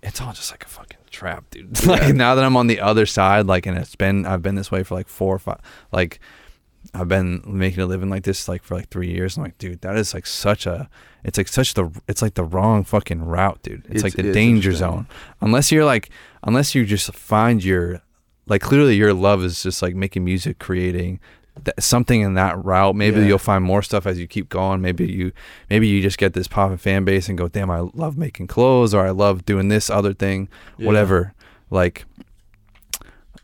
It's all just like a fucking trap, dude. like now that I'm on the other side, like, and it's been I've been this way for like four or five, like I've been making a living like this like for like three years. I'm like, dude, that is like such a, it's like such the, it's like the wrong fucking route, dude. It's, It's- like the it's danger zone. Unless you're like, unless you just find your, like clearly your love is just like making music, creating th- something in that route. Maybe Yeah. you'll find more stuff as you keep going. Maybe you, maybe you just get this popping fan base and go, damn, I love making clothes or I love doing this other thing, Yeah. whatever. Like,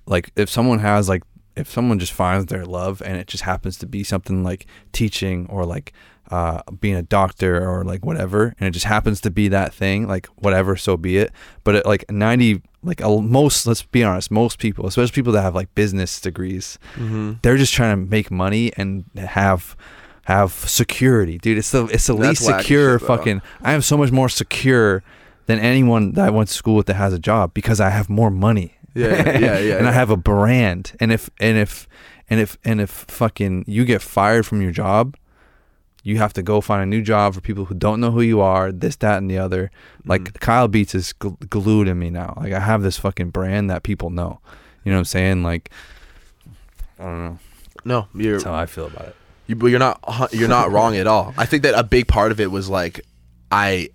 like if someone has like if someone just finds their love and it just happens to be something like teaching or like uh, being a doctor or like whatever and it just happens to be that thing like whatever so be it. But it, like 90 like a, most let's be honest most people especially people that have like business degrees Mm-hmm. they're just trying to make money and have have security. Dude it's the it's the That's least secure fucking i am so much more secure than anyone that i went to school with that has a job because i have more money Yeah, yeah, yeah. and I have a brand. And if and if and if and if fucking you get fired from your job, you have to go find a new job for people who don't know who you are. This, that, and the other. Like Mhm. Kyle Beats is gl- glued in me now. Like I have this fucking brand that people know. You know what I'm saying? Like I don't know. no, you're That's how I feel about it. You, but you're not you're not wrong at all. I think that a big part of it was like I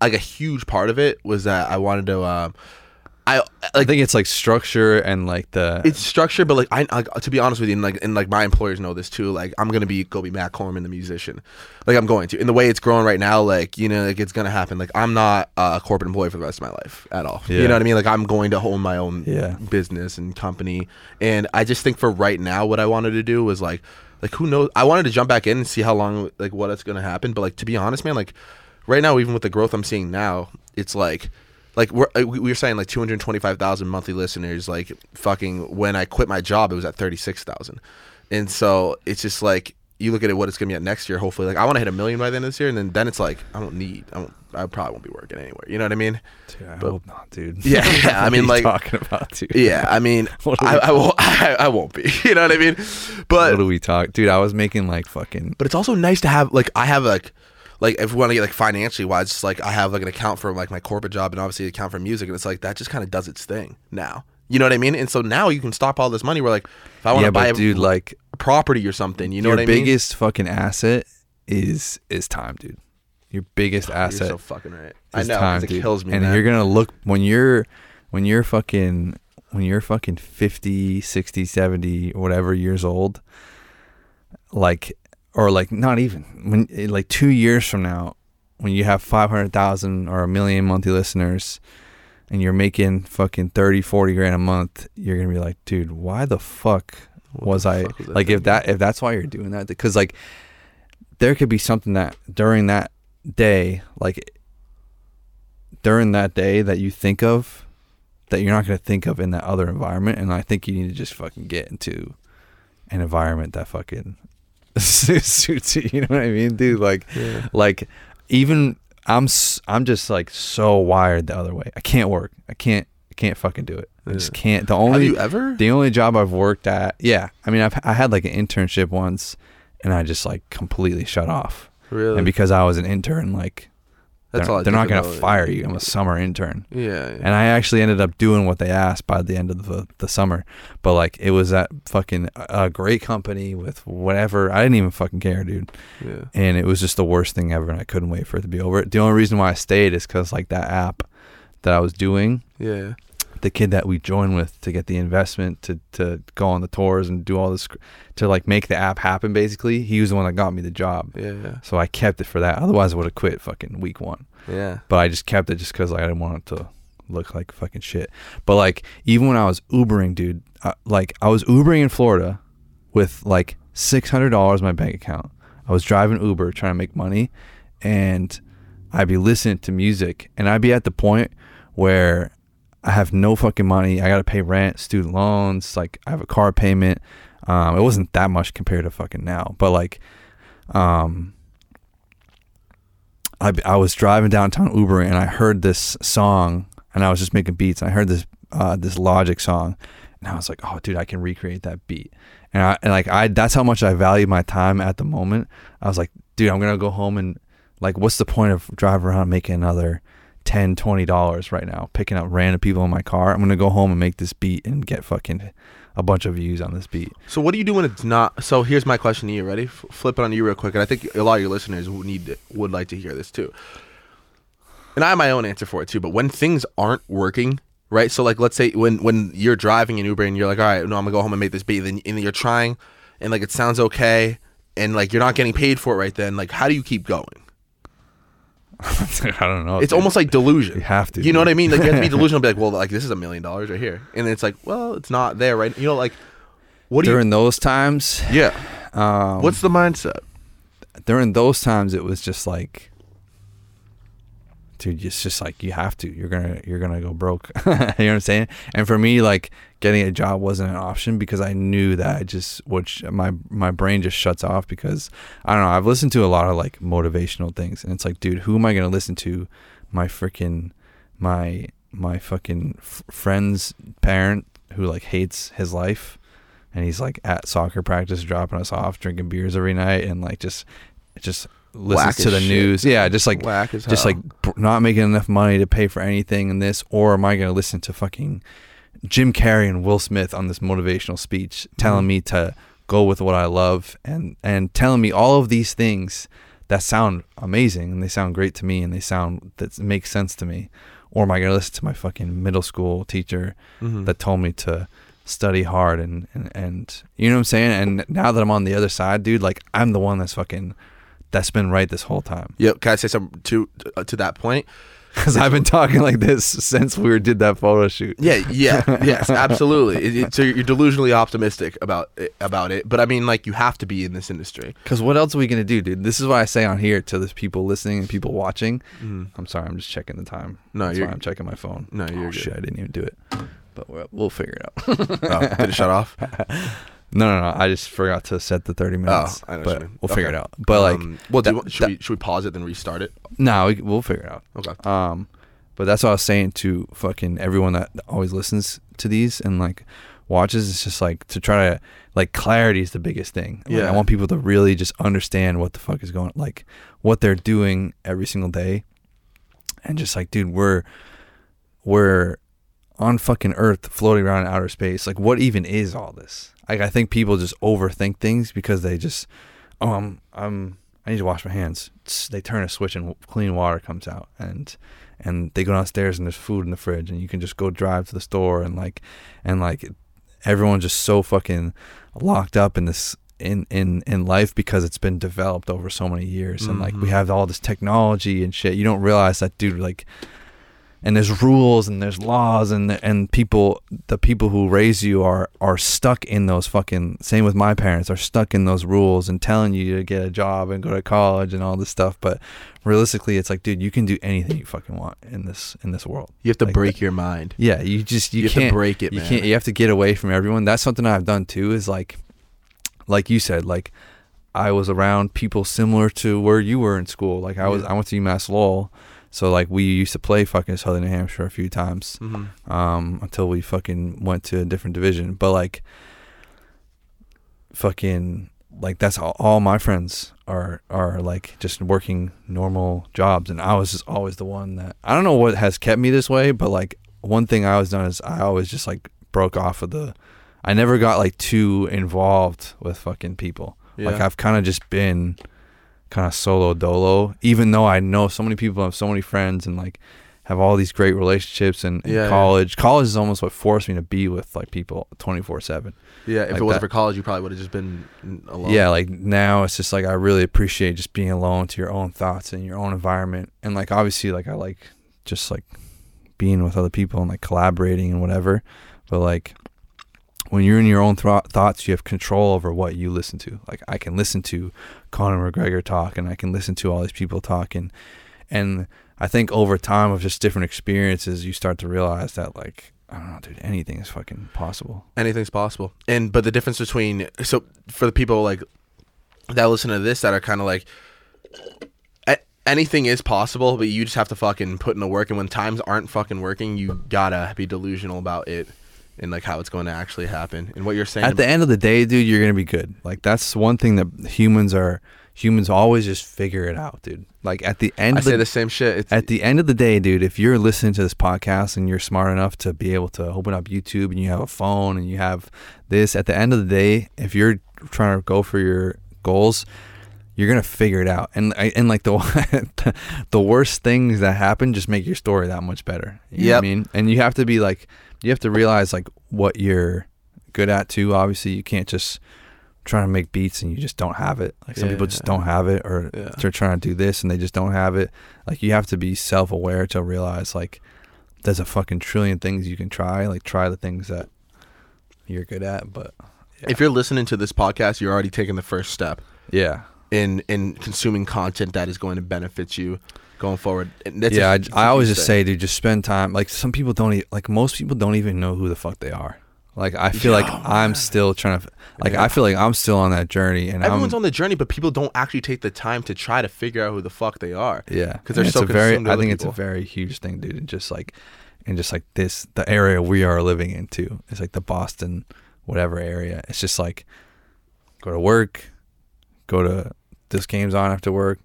like a huge part of it was that I wanted to um I I like think it's like structure and like the it's structure, but like I, I to be honest with you, and like and like my employers know this too. Like I'm gonna be go be Matt Corman, the musician. Like I'm going to. In the way it's growing right now, like you know, like it's gonna happen. Like I'm not a corporate employee for the rest of my life at all. Yeah. You know what I mean? Like I'm going to own my own Yeah. business and company. And I just think for right now, what I wanted to do was like, like who knows? I wanted to jump back in and see how long, like what it's gonna happen. But like to be honest, man, like right now, even with the growth I'm seeing now, it's like. Like we're, uh, we we were saying, like two hundred twenty-five thousand monthly listeners. Like fucking, when I quit my job, it was at thirty-six thousand, and so it's just like you look at it, what it's gonna be at next year. Hopefully, like I want to hit a million by the end of this year, and then then it's like I don't need, I don't, I probably won't be working anywhere. You know what I mean? Dude, I but- hope not, dude. Yeah, yeah, I What mean, are you like- talking about, dude. Yeah, I mean, I, I won't, I, I won't be. You know what I mean? But what do we talk, dude? I was making like fucking but it's also nice to have like I have like like if we want to get like financially wise, it's like I have like an account for like my corporate job and obviously an account for music, and it's like that just kind of does its thing now. You know what I mean? And so now you can stop all this money. Where like if I want to yeah, buy but dude, a like property or something, you know what I mean? Your biggest fucking asset is is time, dude. Your biggest oh, asset. You're asset so fucking right. I know time, it dude. kills me. and man. you're gonna look when you're when you're fucking when you're fucking 50, 60, 70, whatever years old, like or like not even when eh, like 2 years from now when you have 500,000 or a million monthly listeners and you're making fucking 30, 40 grand a month, you're going to be like, "Dude, why the fuck What was the I fuck like if that if that's why you're doing that because like there could be something that during that day like during that day that you think of that you're not going to think of in that other environment and I think you need to just fucking get into an environment that fucking you you know what I mean dude like Yeah. like even I'm I'm just like so wired the other way I can't work I can't I can't fucking do it I just can't the Have only you ever? the only job I've worked at, yeah. I mean, I've I had like an internship once, and I just like completely shut off. really? And because I was an intern, like That's they're, all they're not gonna fire you. I'm a summer intern, yeah. yeah. and I actually ended up doing what they asked by the end of the the summer. But like, it was that fucking a great company with whatever. I didn't even fucking care, dude. yeah. And it was just the worst thing ever, and I couldn't wait for it to be over. The only reason why I stayed is because like that app that I was doing Yeah. The kid that we joined with to get the investment to to go on the tours and do all this to like make the app happen basically he was the one that got me the job Yeah. Yeah. so i kept it for that otherwise i would have quit fucking week one Yeah. but i just kept it just because like, i didn't want it to look like fucking shit but like even when i was ubering dude uh, like i was ubering in florida with like $600 in my bank account i was driving uber trying to make money and i'd be listening to music and i'd be at the point where I have no fucking money. I got to pay rent, student loans. Like I have a car payment. Um, it wasn't that much compared to fucking now, but like, um, I I was driving downtown Uber and I heard this song and I was just making beats. And I heard this uh, this Logic song and I was like, oh dude, I can recreate that beat. And I and like I that's how much I value my time at the moment. I was like, dude, I'm gonna go home and like, what's the point of driving around making another 10 20 dollars right now picking up random people in my car i'm gonna go home and make this beat and get fucking a bunch of views on this beat So what do you do when it's not? So here's my question to you. Ready? F- flip it on you real quick, and I think a lot of your listeners would need would like to hear this too. And I have my own answer for it too. But when things aren't working, right? So like, let's say when when you're driving an Uber and you're like, all right, no, I'm gonna go home and make this beat, then and you're trying, and like it sounds okay, and like you're not getting paid for it right then. Like, how do you keep going? i don't know It's dude. almost like delusion. you have to You know dude. what I mean? Like you have to be delusional. Be like, well, like this is a million dollars right here, and it's like, well, it's not there, right? You know, like, what do you? during those times Yeah. um What's the mindset? during those times it was just like dude it's just like you have to you're gonna you're gonna go broke. You know what i'm saying? And for me like getting a job wasn't an option because i knew that i just which my my brain just shuts off because i don't know i've listened to a lot of like motivational things and it's like dude who am i gonna listen to? My freaking my my fucking f- friend's parent who like hates his life and he's like at soccer practice dropping us off drinking beers every night and like just just listens to the shit. news yeah just like just hell. like not making enough money to pay for anything in this or am i going to listen to fucking jim carrey and will smith on this motivational speech telling Mhm. me to go with what i love and and telling me all of these things that sound amazing and they sound great to me and they sound that make sense to me or am i going to listen to my fucking middle school teacher Mhm. that told me to study hard and, and and you know what I'm saying and now that I'm on the other side dude like I'm the one that's fucking that's been right this whole time Yeah, can I say something to uh, to that point? because I've been talking like this since we did that photo shoot Yeah, yeah, yes, absolutely. It, it- so you're delusionally optimistic about it, about it, but I mean, like, you have to be in this industry. because what else are we gonna do dude this is what I say on here to the people listening and people watching Mm. I'm sorry I'm just checking the time No, that's you're- why I'm checking my phone No, you're oh, good. shit I didn't even do it but we'll, we'll figure it out Oh, did it shut off? no no no I just forgot to set the 30 minutes I know but we'll figure it out but like Um, well, do you that- want, should that- we should we pause it then restart it? no we, we'll figure it out Okay. Um, but that's what I was saying to fucking everyone that always listens to these and like watches. It's just like to try to like clarity is the biggest thing. Like, Yeah. I want people to really just understand what the fuck is going, like what they're doing every single day, and just like, dude, we're we're on fucking Earth, floating around in outer space. Like, what even is all this? Like, I think people just overthink things because they just, oh, I'm, I'm, I need to wash my hands. They turn a switch and clean water comes out, and and they go downstairs and there's food in the fridge, and you can just go drive to the store and like, and like, everyone's just so fucking locked up in this in in in life because it's been developed over so many years, and like we Mhm. have all this technology and shit. You don't realize that, dude. Like and there's rules and there's laws and and people the people who raise you are are stuck in those fucking same with my parents are stuck in those rules and telling you to get a job and go to college and all this stuff but realistically it's like dude you can do anything you fucking want in this in this world You have to Like break that- your mind. yeah you just you, You, can't to break it, you man. can't you have to get away from everyone that's something i've done too is like like you said like i was around people similar to where you were in school like i was Yeah. i went to umass lowell so like we used to play fucking southern new hampshire a few times hmm um until we fucking went to a different division. But like fucking like that's all, all my friends are are like just working normal jobs. And i was just always the one that i don't know what has kept me this way but like one thing i always done is i always just like broke off of the i never got like too involved with fucking people. Like i've kind of just been kind of solo dolo even though i know so many people have so many friends and like have all these great relationships in Yeah, yeah. college. College is almost what forced me to be with like people 24 7 Yeah, if like it wasn't for college, you probably would have just been alone. yeah like now it's just like i really appreciate just being alone to your own thoughts and your own environment. And like obviously like i like just like being with other people and like collaborating and whatever. But like when you're in your own thro- thoughts you have control over what you listen to like i can listen to conor mcgregor talk and i can listen to all these people talk and and i think over time of just different experiences you start to realize that like i don't know dude anything is fucking possible anything's possible. And but the difference between so for the people like that listen to this that are kind of like anything is possible, but you just have to fucking put in the work. And when times aren't fucking working, you gotta be delusional about it and like how it's going to actually happen and what you're saying At the end of the day, dude, you're gonna be good. Like that's one thing that humans are. Humans always just figure it out, dude. Like at the end I of the say the same shit. It's, at the end of the day, dude, if you're listening to this podcast and you're smart enough to be able to open up YouTube and you have a phone and you have this, at the end of the day, if you're trying to go for your goals, you're gonna figure it out. And I- and like the the worst things that happen just make your story that much better. You Yep. I mean, and you have to be like, you have to realize like what you're good at too. Obviously, you can't just try to make beats and you just don't have it. Like some people just Yeah. don't have it, or Yeah. they're trying to do this and they just don't have it. Like you have to be self aware to realize like there's a fucking trillion things you can try. Like try the things that you're good at. But If you're listening to this podcast, you're already taking the first step yeah, in in consuming content that is going to benefit you going forward. That's yeah. a- I, it's a I always just say, dude, just spend time. Like some people don't e- like most people don't even know who the fuck they are. Like I feel like Yeah. I'm still trying to like Yeah. I feel like I'm still on that journey and everyone's I'm on the journey, but people don't actually take the time to try to figure out who the fuck they are. Yeah, because they're so very I think it's a very huge thing, dude. And just like and just like this the area we are living in too. It's like the Boston whatever area. It's just like go to work, go to this game's on after work,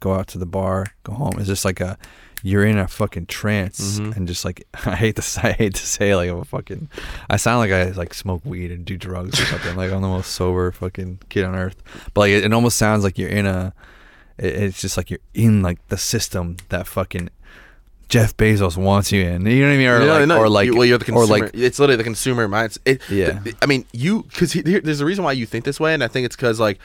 go out to the bar, go home. It's just like a you're in a fucking trance Mhm. and just like I hate to say, I hate to say like I'm a fucking I sound like I like smoke weed and do drugs or something like I'm the most sober fucking kid on earth. But like it, it almost sounds like you're in a it, it's just like you're in like the system that fucking Jeff Bezos wants you in. You know what I mean? Or know, like, no, or like, you- well, you're the or consumer. like, it's literally the consumer mindset. It, Yeah. th- I mean, you because there's a reason why you think this way, and I think it's because like,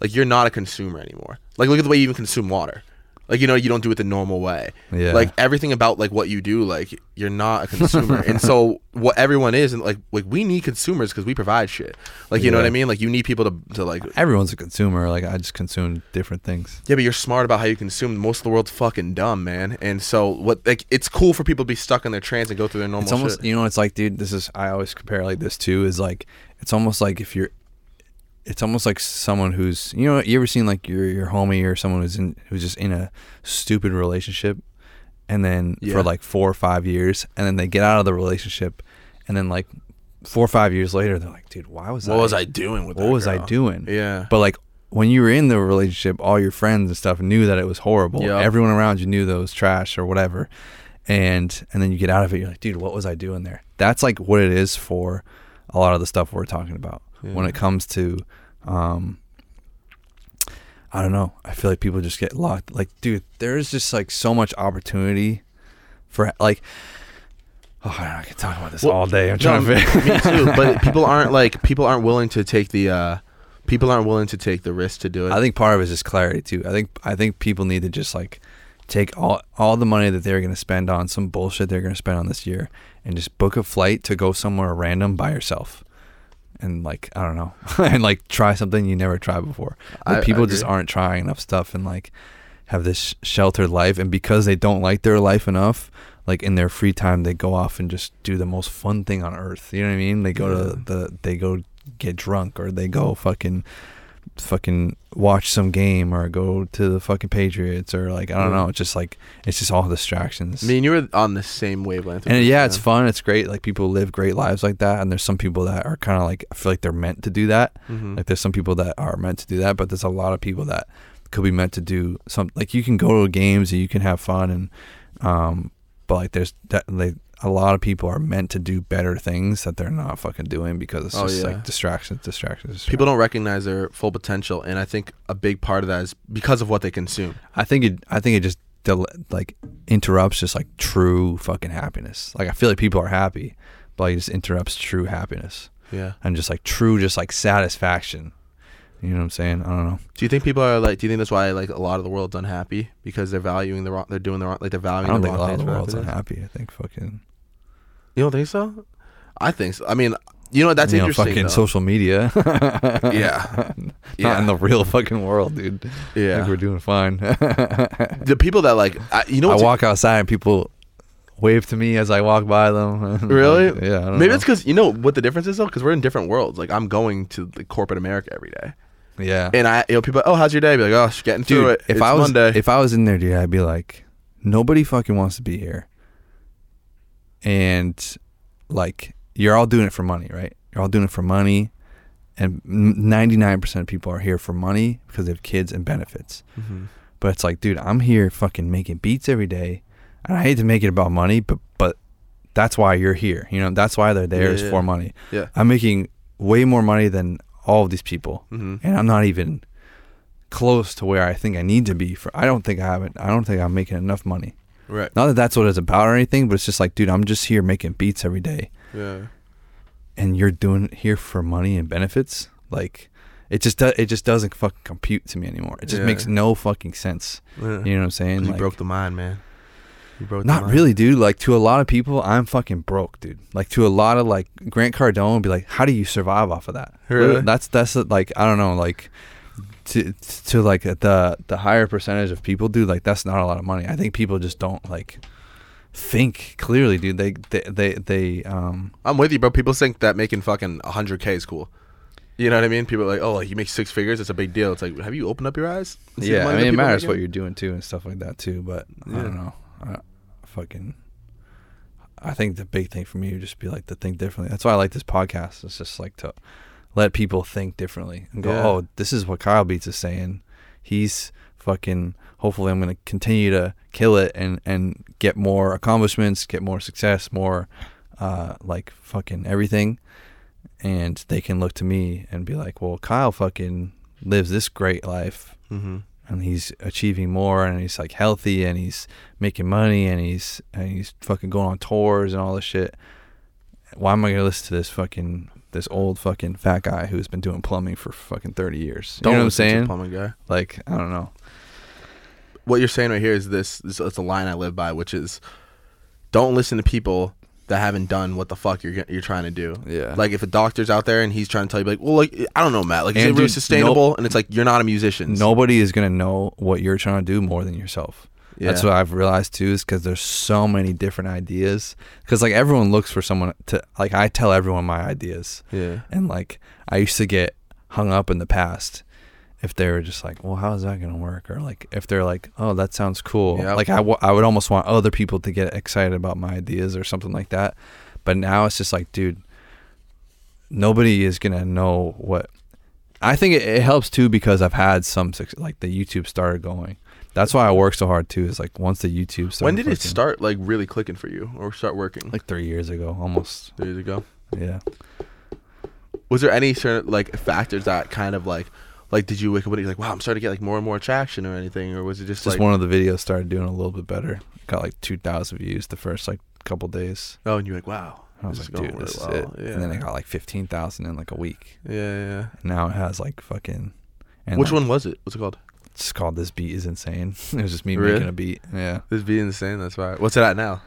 like you're not a consumer anymore. Like, look at the way you even consume water. Like, you know, you don't do it the normal way. Yeah. Like everything about like what you do, like you're not a consumer, and so what everyone is, and like like we need consumers because we provide shit. Like you know what I mean? Like you need people to to like. everyone's a consumer. Like I just consume different things. Yeah, but you're smart about how you consume. Most of the world's fucking dumb, man. And so what? Like, it's cool for people to be stuck in their trance and go through their normal It's almost shit. you know what it's like, dude. This is I always compare like this too. Is like it's almost like if you're, it's almost like someone who's you know you ever seen like your your homie or someone who's in who's just in a stupid relationship, and then Yeah. for like four or five years, and then they get out of the relationship, and then like four or five years later, they're like, dude, why was What I was I doing with what was I doing? Yeah. But like when you were in the relationship, all your friends and stuff knew that it was horrible. Yep. Everyone around you knew that it was trash or whatever. And and then you get out of it, you're like, dude, what was I doing there? That's like what it is for a lot of the stuff we're talking about. When it comes to um I don't know. I feel like people just get locked. Like, dude, there's just like so much opportunity for like. Oh, I, don't know, I can talk about this Well, all day. I'm No, trying to. me figure- me too. But people aren't like people aren't willing to take the uh people aren't willing to take the risk to do it. I think part of it is just clarity too. I think I think people need to just like take all all the money that they're going to spend on some bullshit they're going to spend on this year and just book a flight to go somewhere random by yourself. And like I don't know, and like try something you never tried before. I- Like I people just aren't trying enough stuff and like have this sheltered life, and because they don't like their life enough, like in their free time they go off and just do the most fun thing on earth. You know what I mean? They go Yeah. to the they go get drunk or they go fucking fucking watch some game or go to the fucking Patriots or like I don't Yeah. know. It's just like it's just all distractions. I mean, you were on the same wavelength. and yeah, it's fun. It's great. Like people live great lives like that, and there's some people that are kind of like I feel like they're meant to do that. Mhm. Like there's some people that are meant to do that, but there's a lot of people that could be meant to do some. Like you can go to games and you can have fun, and um, but like there's that like a lot of people are meant to do better things that they're not fucking doing because it's Oh, just yeah. like distractions, distractions. distractions. People don't recognize their full potential, and I think a big part of that is because of what they consume. I think it. I think it just del- like interrupts just like true fucking happiness. Like I feel like people are happy, but like, it just interrupts true happiness Yeah. and just like true, just like satisfaction. You know what I'm saying? I don't know. Do you think people are like? Do you think that's why like a lot of the world's unhappy because they're valuing the wrong? They're doing the wrong. Like they're valuing. I don't the think a lot of the world's unhappy. I think fucking You don't think so? I think so. I mean, you know what? That's you know, interesting. fucking though. social media. Yeah. Not Yeah. in the real fucking world, dude. Yeah. I think we're doing fine. the people that like, I, you know, I walk outside and people wave to me as I walk by them. Really? Like, yeah. I don't Maybe know. it's because you know what the difference is though, because we're in different worlds. Like I'm going to like, corporate America every day, yeah. and I, you know, people, oh, how's your day? Be like, oh, sh- getting through dude, it. if It's I was Monday. if I was in there, dude, I'd be like, nobody fucking wants to be here. And like you're all doing it for money, right? You're all doing it for money, and ninety nine percent of people are here for money because they have kids and benefits. Mm-hmm. But it's like, dude, I'm here fucking making beats every day, and I hate to make it about money, but but that's why you're here. You know, that's why they're there Yeah, is yeah. for money. Yeah. I'm making way more money than all of these people, Mm-hmm. and I'm not even close to where I think I need to be. For I don't think I haven't. I don't think I'm making enough money. Right. Not that that's what it's about or anything, but it's just like, dude, I'm just here making beats every day, Yeah. and you're doing it here for money and benefits. Like, it just do, it just doesn't fucking compute to me anymore. It just Yeah. makes no fucking sense. yeah. You know what I'm saying? you Like, broke the mind, man. You broke. Not really, dude. Like to a lot of people, I'm fucking broke, dude. Like to a lot of like Grant Cardone would be like, "How do you survive off of that?" Really? That's that's like I don't know, like to to like the the higher percentage of people, dude. Like that's not a lot of money. I think people just don't like think clearly, dude. They they they, they um I'm with you, bro. People think that making fucking 100k is cool. You know what I mean? People are like, oh, like you make six figures, it's a big deal. It's like, have you opened up your eyes? and seen the yeah. I mean, it matters what you're doing too and stuff like that too. But I don't know. I, fucking. I think the big thing for me would just be like to think differently. That's why I like this podcast. It's just like to let people think differently and go, Yeah. oh, this is what Kyle Beats is saying. He's fucking. Hopefully, I'm gonna continue to kill it and and get more accomplishments, get more success, more uh like fucking everything. And they can look to me and be like, well, Kyle fucking lives this great life Mhm. And he's achieving more and he's like healthy and he's making money and he's and he's fucking going on tours and all this shit. Why am I gonna listen to this fucking this old fucking fat guy who's been doing plumbing for fucking thirty years? You know what I'm saying? plumbing guy. Like I don't know. What you're saying right here is this. this it's a line I live by, which is, don't listen to people that haven't done what the fuck you're you're trying to do. Yeah. Like if a doctor's out there and he's trying to tell you like, well, like I don't know, Matt. Like is And it really dude, sustainable? And it's like you're not a musician. Nobody is gonna know what you're trying to do more than yourself. Yeah. That's what I've realized too, is because there's so many different ideas. Because like everyone looks for someone to like. I tell everyone my ideas. Yeah. And like I used to get hung up in the past if they were just like, well, how is that going to work? Or like if they're like, oh, that sounds cool. Yep. Like I, w- I would almost want other people to get excited about my ideas or something like that. But now it's just like, dude, nobody is going to know what. I think it, it helps too because I've had some like the YouTube started going. That's why I work so hard too. Is like once the YouTube started. When did it start like really clicking for you or start working? Like three years ago, almost. three years ago. Yeah. Was there any certain like factors that kind of like like did you wake up and you're like wow I'm starting to get like more and more traction or anything or was it just, Just like one of the videos started doing a little bit better. Got like two thousand views the first like couple days. oh and you're like wow I was like, dude, really this is well. it. Yeah. And then it got like fifteen thousand in like a week. yeah yeah. Now it has like fucking. And Which like, one was it? What's it called? It's called "This Beat Is Insane." it was just me Really? making a beat. Yeah, This being insane. That's why. What's it at now?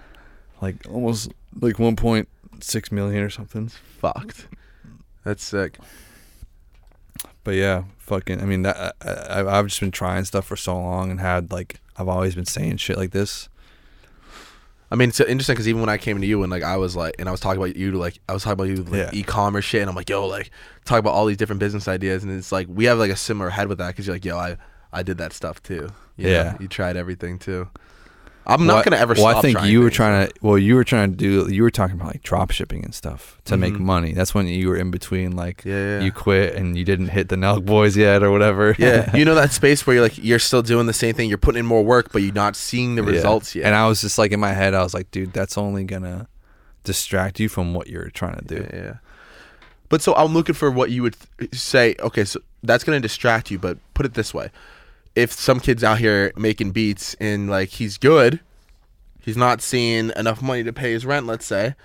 like almost like one point six million or something. It's Fucked. That's sick. But yeah, fucking. I mean, that I, I've just been trying stuff for so long and had like I've always been saying shit like this. I mean, it's interesting because even when I came to you and like I was like, and I was talking about you, like I was talking about you like Yeah. e-commerce shit, and I'm like, yo, like talk about all these different business ideas, and it's like we have like a similar head with that because you're like, yo, I I did that stuff too. You know? Yeah. you tried everything too. I'm not Well, gonna ever. Stop. Well, I think you were things. trying to. Well, you were trying to do. You were talking about like drop shipping and stuff to make Mhm. money. That's when you were in between. Like Yeah, yeah. you quit and you didn't hit the Nelk boys yet or whatever. yeah, you know that space where you're like you're still doing the same thing, you're putting in more work, but you're not seeing the Yeah. results yet. And I was just like in my head, I was like, dude, that's only gonna distract you from what you're trying to do. Yeah, yeah. But so I'm looking for what you would th- say. Okay, so that's gonna distract you. But put it this way: if some kid's out here making beats and like he's good, he's not seeing enough money to pay his rent. Let's say,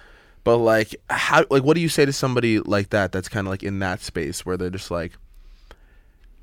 but like how like what do you say to somebody like that? That's kind of like in that space where they're just like.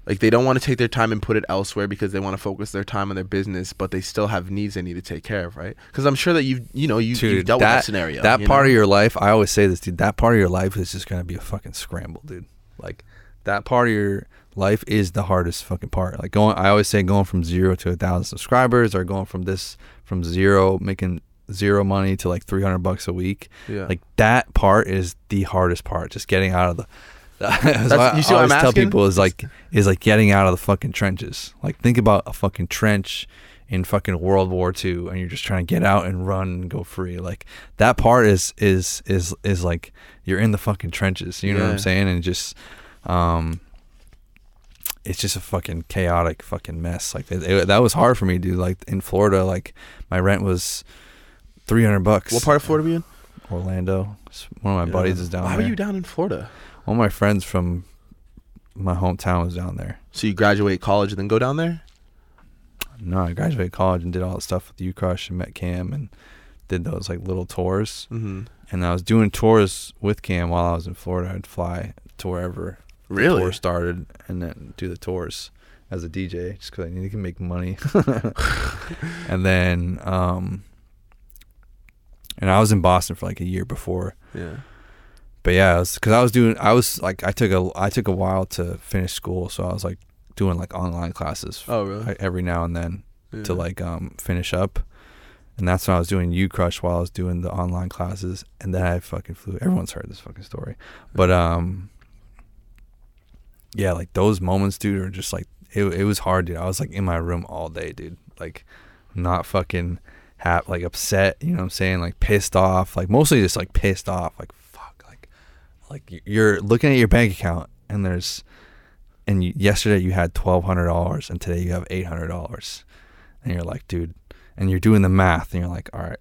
Like they don't want to take their time and put it elsewhere because they want to focus their time on their business, but they still have needs they need to take care of, right? Because I'm sure that you've you know you you've Dude, dealt with that that scenario. That part know? of your life, I always say this, dude. That part of your life is just gonna be a fucking scramble, dude. Like that part of your life is the hardest fucking part. Like going, I always say going from zero to a thousand subscribers, or going from this from zero making zero money to like three hundred bucks a week. yeah. Like that part is the hardest part. Just getting out of the. That's what you I see what always tell people is like is like getting out of the fucking trenches. Like think about a fucking trench in fucking World War II and you're just trying to get out and run and go free. Like that part is is is is like you're in the fucking trenches. You know what I'm saying? And just um it's just a fucking chaotic fucking mess. Like it, it- that was hard for me, dude. Like in Florida, like my rent was 300 bucks. What part of Florida were you in? Orlando. One of my buddies is down Why there. were you down in Florida? One of my friends from my hometown was down there. So you graduate college and then go down there? No, I graduated college and did all that stuff with U Crush and met Cam and did those like little tours. Mm-hmm. And I was doing tours with Cam while I was in Florida. I'd fly to wherever the Really? tour started and then do the tours as a DJ just because I need to make money. and then, um, and I was in Boston for like a year before. Yeah. But yeah, because I was doing, I was like, I took a, I took a while to finish school, so I was like doing like online classes Oh, really? like, every now and then Yeah. to like um finish up. And that's when I was doing U Crush while I was doing the online classes, and then I fucking flew. Everyone's heard this fucking story, but um, yeah, like those moments, dude, are just like it. It was hard, dude. I was like in my room all day, dude. Like, not fucking hap like upset. You know what I'm saying? Like pissed off. Like mostly just like pissed off. Like fuck. Like, like you're looking at your bank account and there's, and you, yesterday you had twelve hundred dollars and today you have eight hundred dollars, and you're like, dude, and you're doing the math and you're like, all right,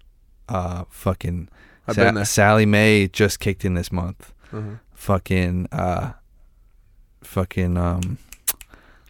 uh, fucking. I've Sa- been there. Sallie Mae just kicked in this month Mhm. fucking uh fucking um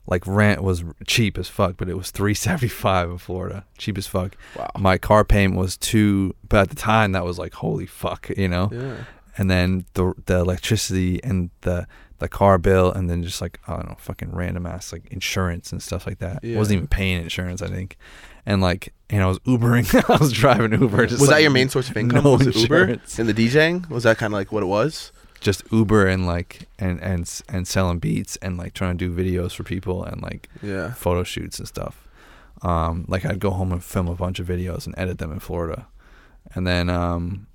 like rent was cheap as fuck but it was 375 in florida cheap as fuck Wow. my car payment was two but at the time that was like holy fuck you know Yeah. and then the the electricity and the the car bill and then just like I don't know fucking random ass like insurance and stuff like that. Yeah. I Wasn't even paying insurance I think, and like and I was Ubering. I was driving Uber. Was that your main source of income? no was it Uber insurance. and the DJing? Was that kind of like what it was? Just Uber and like and and and selling beats and like trying to do videos for people and like Yeah. photo shoots and stuff. Um, like I'd go home and film a bunch of videos and edit them in Florida, and then um,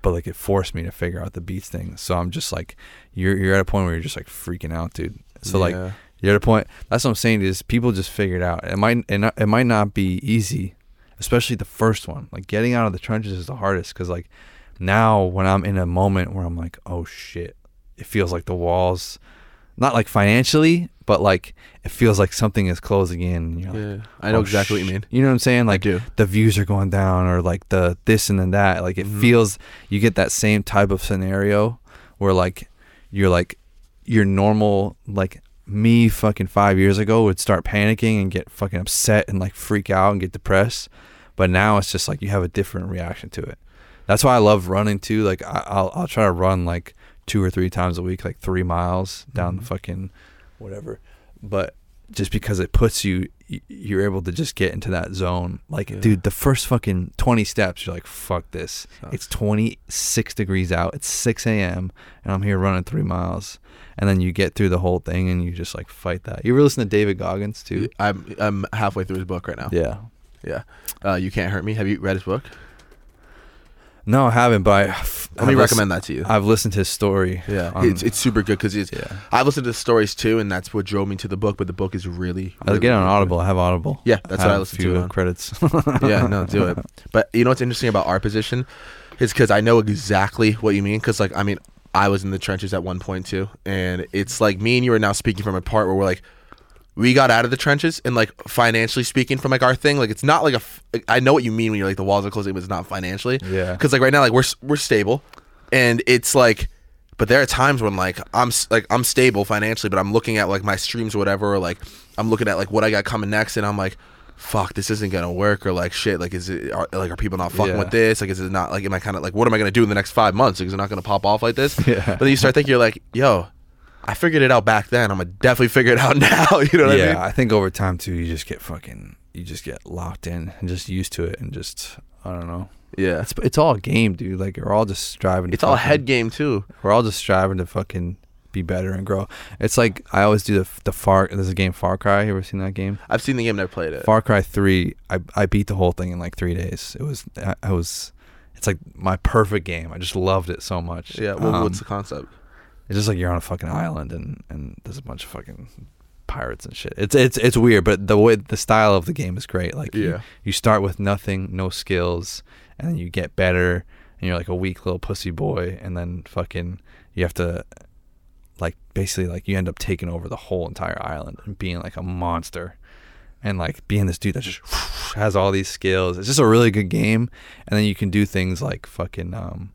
but like it forced me to figure out the beats thing. So I'm just like, you're you're at a point where you're just like freaking out, dude. So like you're at a point. That's what I'm saying is people just figure it out. It might it, not, it might not be easy, especially the first one. Like getting out of the trenches is the hardest because like now when I'm in a moment where I'm like, oh shit, it feels like the walls, not like financially, but like it feels like something is closing in. You're like, yeah. I know "Oh, exactly what you mean. You know what I'm saying? Like the views are going down or like the this and then that. Like it Mhm. feels you get that same type of scenario where like you're like your normal like me fucking five years ago would start panicking and get fucking upset and like freak out and get depressed. But now it's just like you have a different reaction to it. That's why I love running too. Like I, I'll I'll try to run like two or three times a week, like three miles down the Mhm. fucking whatever. But just because it puts you, you're able to just get into that zone. Like, Yeah. dude, the first fucking 20 steps, you're like, fuck this. Sucks. It's 26 degrees out. It's 6 a.m. and I'm here running three miles. And then you get through the whole thing and you just like fight that. You ever listen to David Goggins too? I'm I'm halfway through his book right now. Yeah. Yeah. Uh, you can't hurt me. Have you read his book? No, I haven't, but I, f- Let me I've recommend that to you. I've listened to his story. yeah, on- it's it's super good because it's. yeah. I've listened to the stories too, and that's what drove me to the book. But the book is really. I really, get on really Audible. I have Audible. Yeah, that's what I listen to credits. yeah, no, do it. But you know what's interesting about our position is because I know exactly what you mean. Because like I mean, I was in the trenches at one point too, and it's like me and you are now speaking from a part where we're like. We got out of the trenches and like financially speaking from like our thing like it's not like a f- I know what you mean when you're like the walls are closing but it's not financially Yeah. because like right now like we're we're stable and it's like but there are times when like i'm like i'm stable financially but i'm looking at like my streams or whatever or like i'm looking at like what i got coming next and i'm like fuck this isn't gonna work or like shit like is it are, like are people not fucking Yeah. with this like is it not like am i kind of like what am i gonna do in the next five months like, is it not gonna pop off like this Yeah. but then you start thinking you're like yo i figured it out back then i'm gonna definitely figure it out now you know what yeah, i mean Yeah, I think over time too, you just get fucking, you just get locked in and just used to it, and just I don't know. yeah It's it's all a game, dude. Like we're all just striving. To it's all head game too We're all just striving to fucking be better and grow. It's like I always do the the Far. There's a game Far Cry. You ever seen that game? i've seen the game never played it Far Cry Three. I I beat the whole thing in like three days. It was I, I was. It's like my perfect game. I just loved it so much. yeah well, Um, what's the concept It's just like you're on a fucking island and and there's a bunch of fucking pirates and shit. It's it's it's weird, but the way the style of the game is great. Like you, Yeah. you start with nothing, no skills, and then you get better, and you're like a weak little pussy boy, and then fucking you have to like basically like you end up taking over the whole entire island and being like a monster and like being this dude that just has all these skills. It's just a really good game, and then you can do things like fucking um,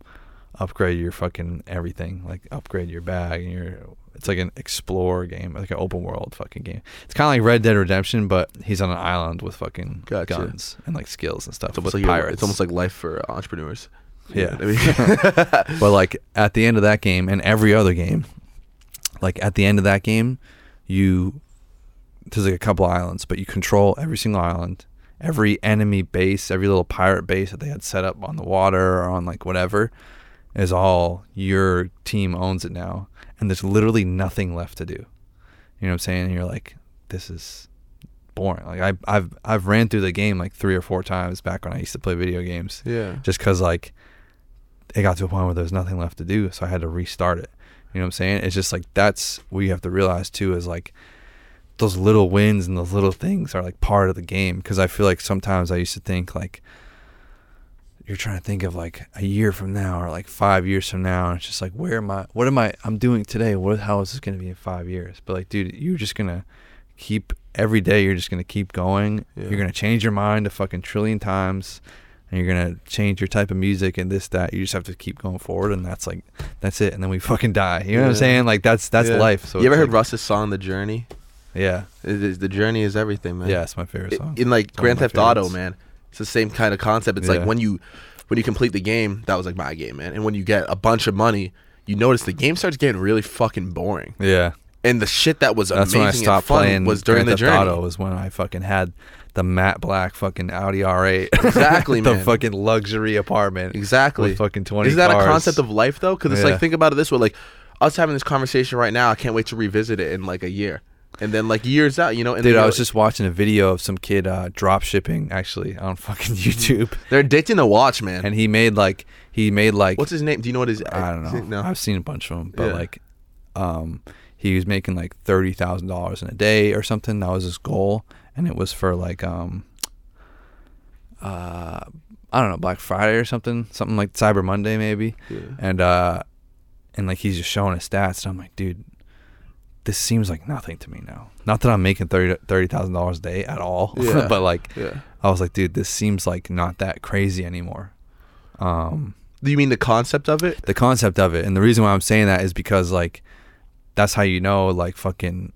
upgrade your fucking everything, like upgrade your bag and your. It's like an explore game, like an open world fucking game. It's kind of like Red Dead Redemption, but he's on an island with fucking Gotcha. guns and like skills and stuff. It's almost with like pirates. it's almost like life for uh, entrepreneurs. Yeah. You know what I mean? but like at the end of that game and every other game, like at the end of that game, you there's like a couple islands, but you control every single island, every enemy base, every little pirate base that they had set up on the water or on like whatever is all your team owns it now, and there's literally nothing left to do. You know what I'm saying? And you're like, this is boring. Like I, I've I've ran through the game like three or four times back when I used to play video games yeah. just because like it got to a point where there's nothing left to do so i had to restart it you know what i'm saying it's just like that's what you have to realize too is like those little wins and those little things are like part of the game because i feel like sometimes i used to think like you're trying to think of like a year from now or like five years from now and it's just like where am i what am i i'm doing today? What how is this going to be in five years? But like dude you're just gonna keep every day you're just gonna keep going. Yeah. you're gonna change your mind a fucking trillion times and you're gonna change your type of music and this that. You just have to keep going forward and that's like that's it and then we fucking die. You know what i'm saying? Like that's that's Yeah. life. So you ever heard like- Russ's song "The Journey"? yeah. Is, the journey is everything, man. yeah it's my favorite song. In like Grand Theft Auto, man. It's the same kind of concept. It's Yeah. like when you when you complete the game, that was like my game, man. And when you get a bunch of money, you notice the game starts getting really fucking boring. yeah And the shit that was that's amazing when i and stopped fun playing was during Grand the Theft journey. Auto was when i fucking had the matte black fucking audi r8 Exactly, man. the man. fucking luxury apartment Exactly. with fucking 20 Is that cars. a concept of life though? Because it's Yeah. like think about it this way: like us having this conversation right now, I can't wait to revisit it in like a year, and then like years out, you know. And Dude, I was just watching a video of some kid uh, drop shipping actually on fucking YouTube, they're addicting to watch, man. and he made like he made like What's his name? Do you know what his? I don't know. No. I've seen a bunch of them, but Yeah. like, um, he was making like thirty thousand dollars in a day or something. That was his goal, and it was for like um, uh, I don't know, Black Friday or something, something like Cyber Monday maybe, Yeah. and uh, and like he's just showing his stats, and I'm like, dude. This seems like nothing to me now. Not that I'm making thirty thirty thousand dollars a day at all, Yeah. but like Yeah. I was like, dude, this seems like not that crazy anymore. Um, Do you mean the concept of it? the concept of it, and the reason why I'm saying that is because like, that's how you know like fucking,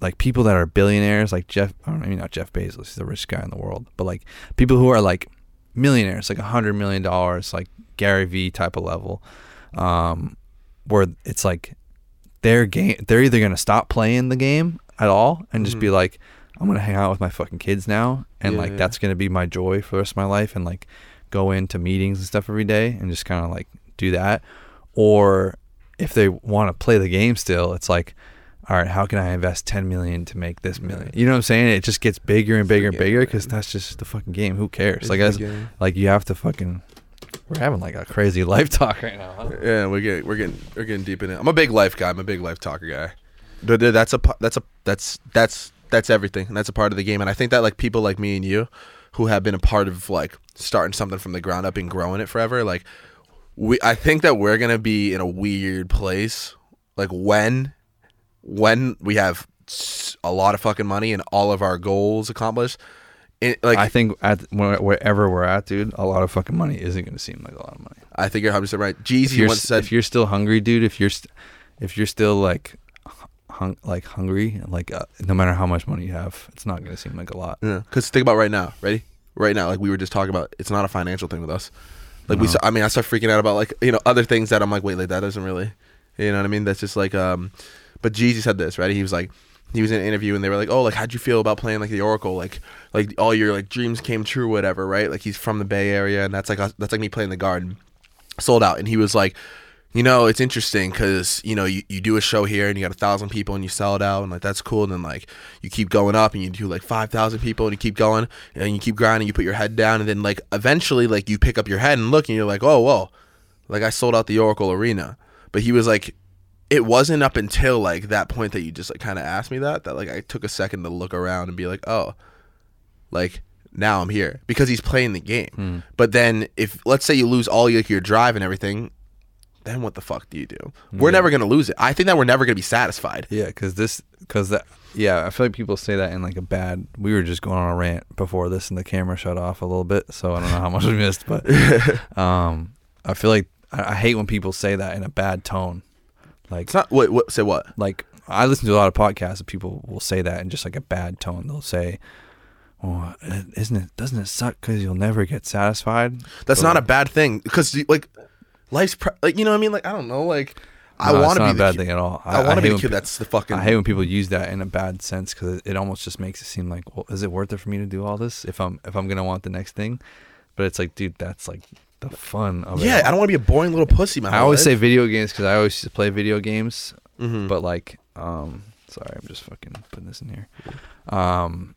like people that are billionaires, like Jeff. I don't know, maybe not Jeff Bezos, he's the richest guy in the world, but like people who are like millionaires, like a hundred million dollars, like Gary Vee type of level, um, where it's like their game, they're either gonna stop playing the game at all and just be Mhm. like, I'm gonna hang out with my fucking kids now, and Yeah, like yeah. that's gonna be my joy for the rest of my life, and like go into meetings and stuff every day and just kind of like do that, or if they want to play the game still, it's like. All right, how can I invest 10 million to make this million? You know what I'm saying? It just gets bigger and bigger and bigger because that's just the fucking game. Who cares? It's like, that's, like you have to fucking. We're having like a crazy life talk right now. Huh? Yeah, we're getting we're getting we're getting deep in it. I'm a big life guy. I'm a big life talker guy. That's a that's a that's that's that's everything. And that's a part of the game. And I think that like people like me and you, who have been a part of like starting something from the ground up and growing it forever, like we I think that we're gonna be in a weird place. Like when when we have a lot of fucking money and all of our goals accomplished. It, like I think at wherever we're at, dude, a lot of fucking money isn't going to seem like a lot of money. I think you're 100 percent right. G-Eazy once said, if you're still hungry, dude, if you're st- if you're still like hung- like hungry, like uh, no matter how much money you have, it's not going to seem like a lot. Yeah, because think about right now. Ready? Right now, like we were just talking about, it's not a financial thing with us. Like we, No. st- I mean, I start freaking out about like you know other things that I'm like, wait, like that doesn't really, you know what I mean? That's just like, um, but G-Eazy said this, right? He was like, he was in an interview and they were like, oh, like how'd you feel about playing like the Oracle? Like, like all your like dreams came true, whatever, right? Like he's from the Bay Area and that's like that's like me playing the Garden, sold out, and he was like. You know, it's interesting because you know you, you do a show here and you got a thousand people and you sell it out and like that's cool. And then like you keep going up and you do like five thousand people and you keep going and you keep grinding. You put your head down and then like eventually like you pick up your head and look and you're like, oh whoa, like I sold out the Oracle Arena. But he was like, it wasn't up until like that point that you just like kind of asked me that that like I took a second to look around and be like, oh, like now I'm here because he's playing the game. Hmm. But then if let's say you lose all your, your drive and everything, then what the fuck do you do? We're Yeah. never gonna lose it. I think that we're never gonna be satisfied. Yeah, because this, because that, yeah, I feel like people say that in like a bad. We were just going on a rant before this, and the camera shut off a little bit, so I don't know how much we missed, but um, I feel like I, I hate when people say that in a bad tone, like It's not what what say what? like I listen to a lot of podcasts and people will say that in just like a bad tone. They'll say, oh, "Well, isn't it? Doesn't it suck because you'll never get satisfied?" That's But, not a bad thing because like life's pre- like you know what I mean. Like I don't know. Like I no, want to not be a bad kid. thing at all. I, want to be the kid that's the fucking. I hate when people use that in a bad sense because it, it almost just makes it seem like, well, is it worth it for me to do all this if I'm if I'm gonna want the next thing? But it's like, dude, that's like the fun of it. yeah, I don't want to be a boring little pussy. My I always say video games because I always used to play video games, hmm but like, um, sorry, I'm just fucking putting this in here. Um,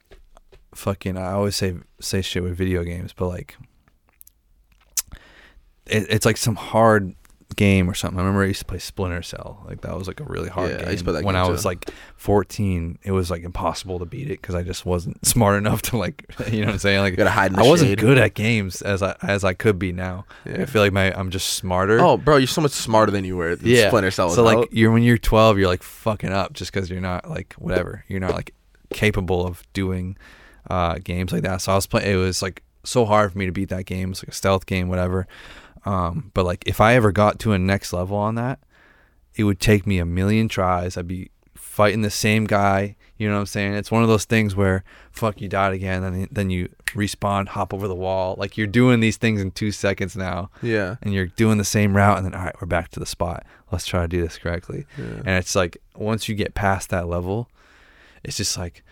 fucking, I always say say shit with video games, but like, it, it's like some hard game or something. I remember I used to play Splinter Cell. Like that was like a really hard Yeah, I game. used to play that when I too. was like 14, it was like impossible to beat it because I just wasn't smart enough to like, you know what I'm saying? Like gotta hide in the I wasn't good at games as I as I could be now. Yeah. I feel like my I'm just smarter. Oh, bro, you're so much smarter than you were. At yeah. Splinter Cell. So like out. you're when you're 12, you're like fucking up just because you're not like whatever. You're not like capable of doing uh, games like that. So I was playing. It was like so hard for me to beat that game. It's like a stealth game, whatever. Um, but like if I ever got to a next level on that, it would take me a million tries. I'd be fighting the same guy. You know what I'm saying? It's one of those things where fuck you died again, and then you respawn, hop over the wall. Like you're doing these things in two seconds now yeah. and you're doing the same route and then all right we're back to the spot let's try to do this correctly yeah. and it's like once you get past that level it's just like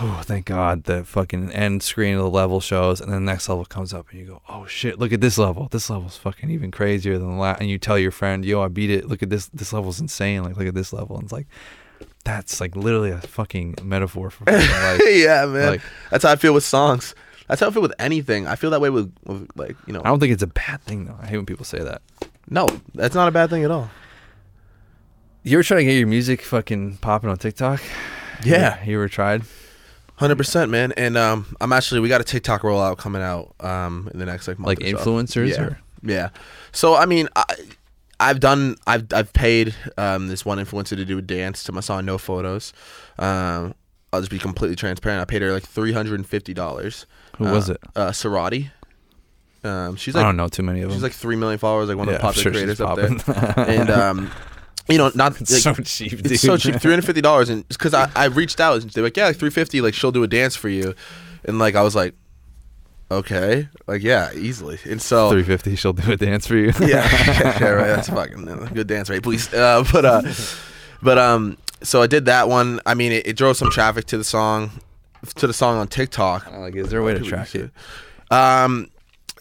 oh thank god the fucking end screen of the level shows and then the next level comes up and you go oh shit look at this level this level's fucking even crazier than the last and you tell your friend yo i beat it look at this this level's insane like look at this level and it's like that's like literally a fucking metaphor for life yeah, man. like That's how I feel with songs. That's how I feel with anything. I feel that way with, with like you know. i don't think it's a bad thing though i hate when people say that No, that's not a bad thing at all. you ever try to get your music fucking popping on tiktok Yeah. you ever tried Hundred percent, man. And um, I'm actually we got a TikTok rollout coming out um in the next like month like or so. influencers Yeah. or Yeah. So I mean, I, I've done I've I've paid um this one influencer to do a dance to my song No Photos. Um, I'll just be completely transparent. I paid her like three hundred and fifty dollars. who was it Uh, Sarati. Um, she's i don't know too many of them she's like three million followers, like one Yeah, of the popular sure creators up there. And um, you know, not like, so cheap dude. it's so cheap, three hundred fifty dollars, and because I, I reached out and they're like, yeah, like three fifty, like she'll do a dance for you, and like I was like, okay, like yeah, easily, and so 350 she'll do a dance for you? Yeah, yeah, right, that's fucking uh, good dance, right? Please, uh, but uh, but um, so I did that one. I mean, it, it drove some traffic to the song, to the song on TikTok. like is there a way to track it? Um,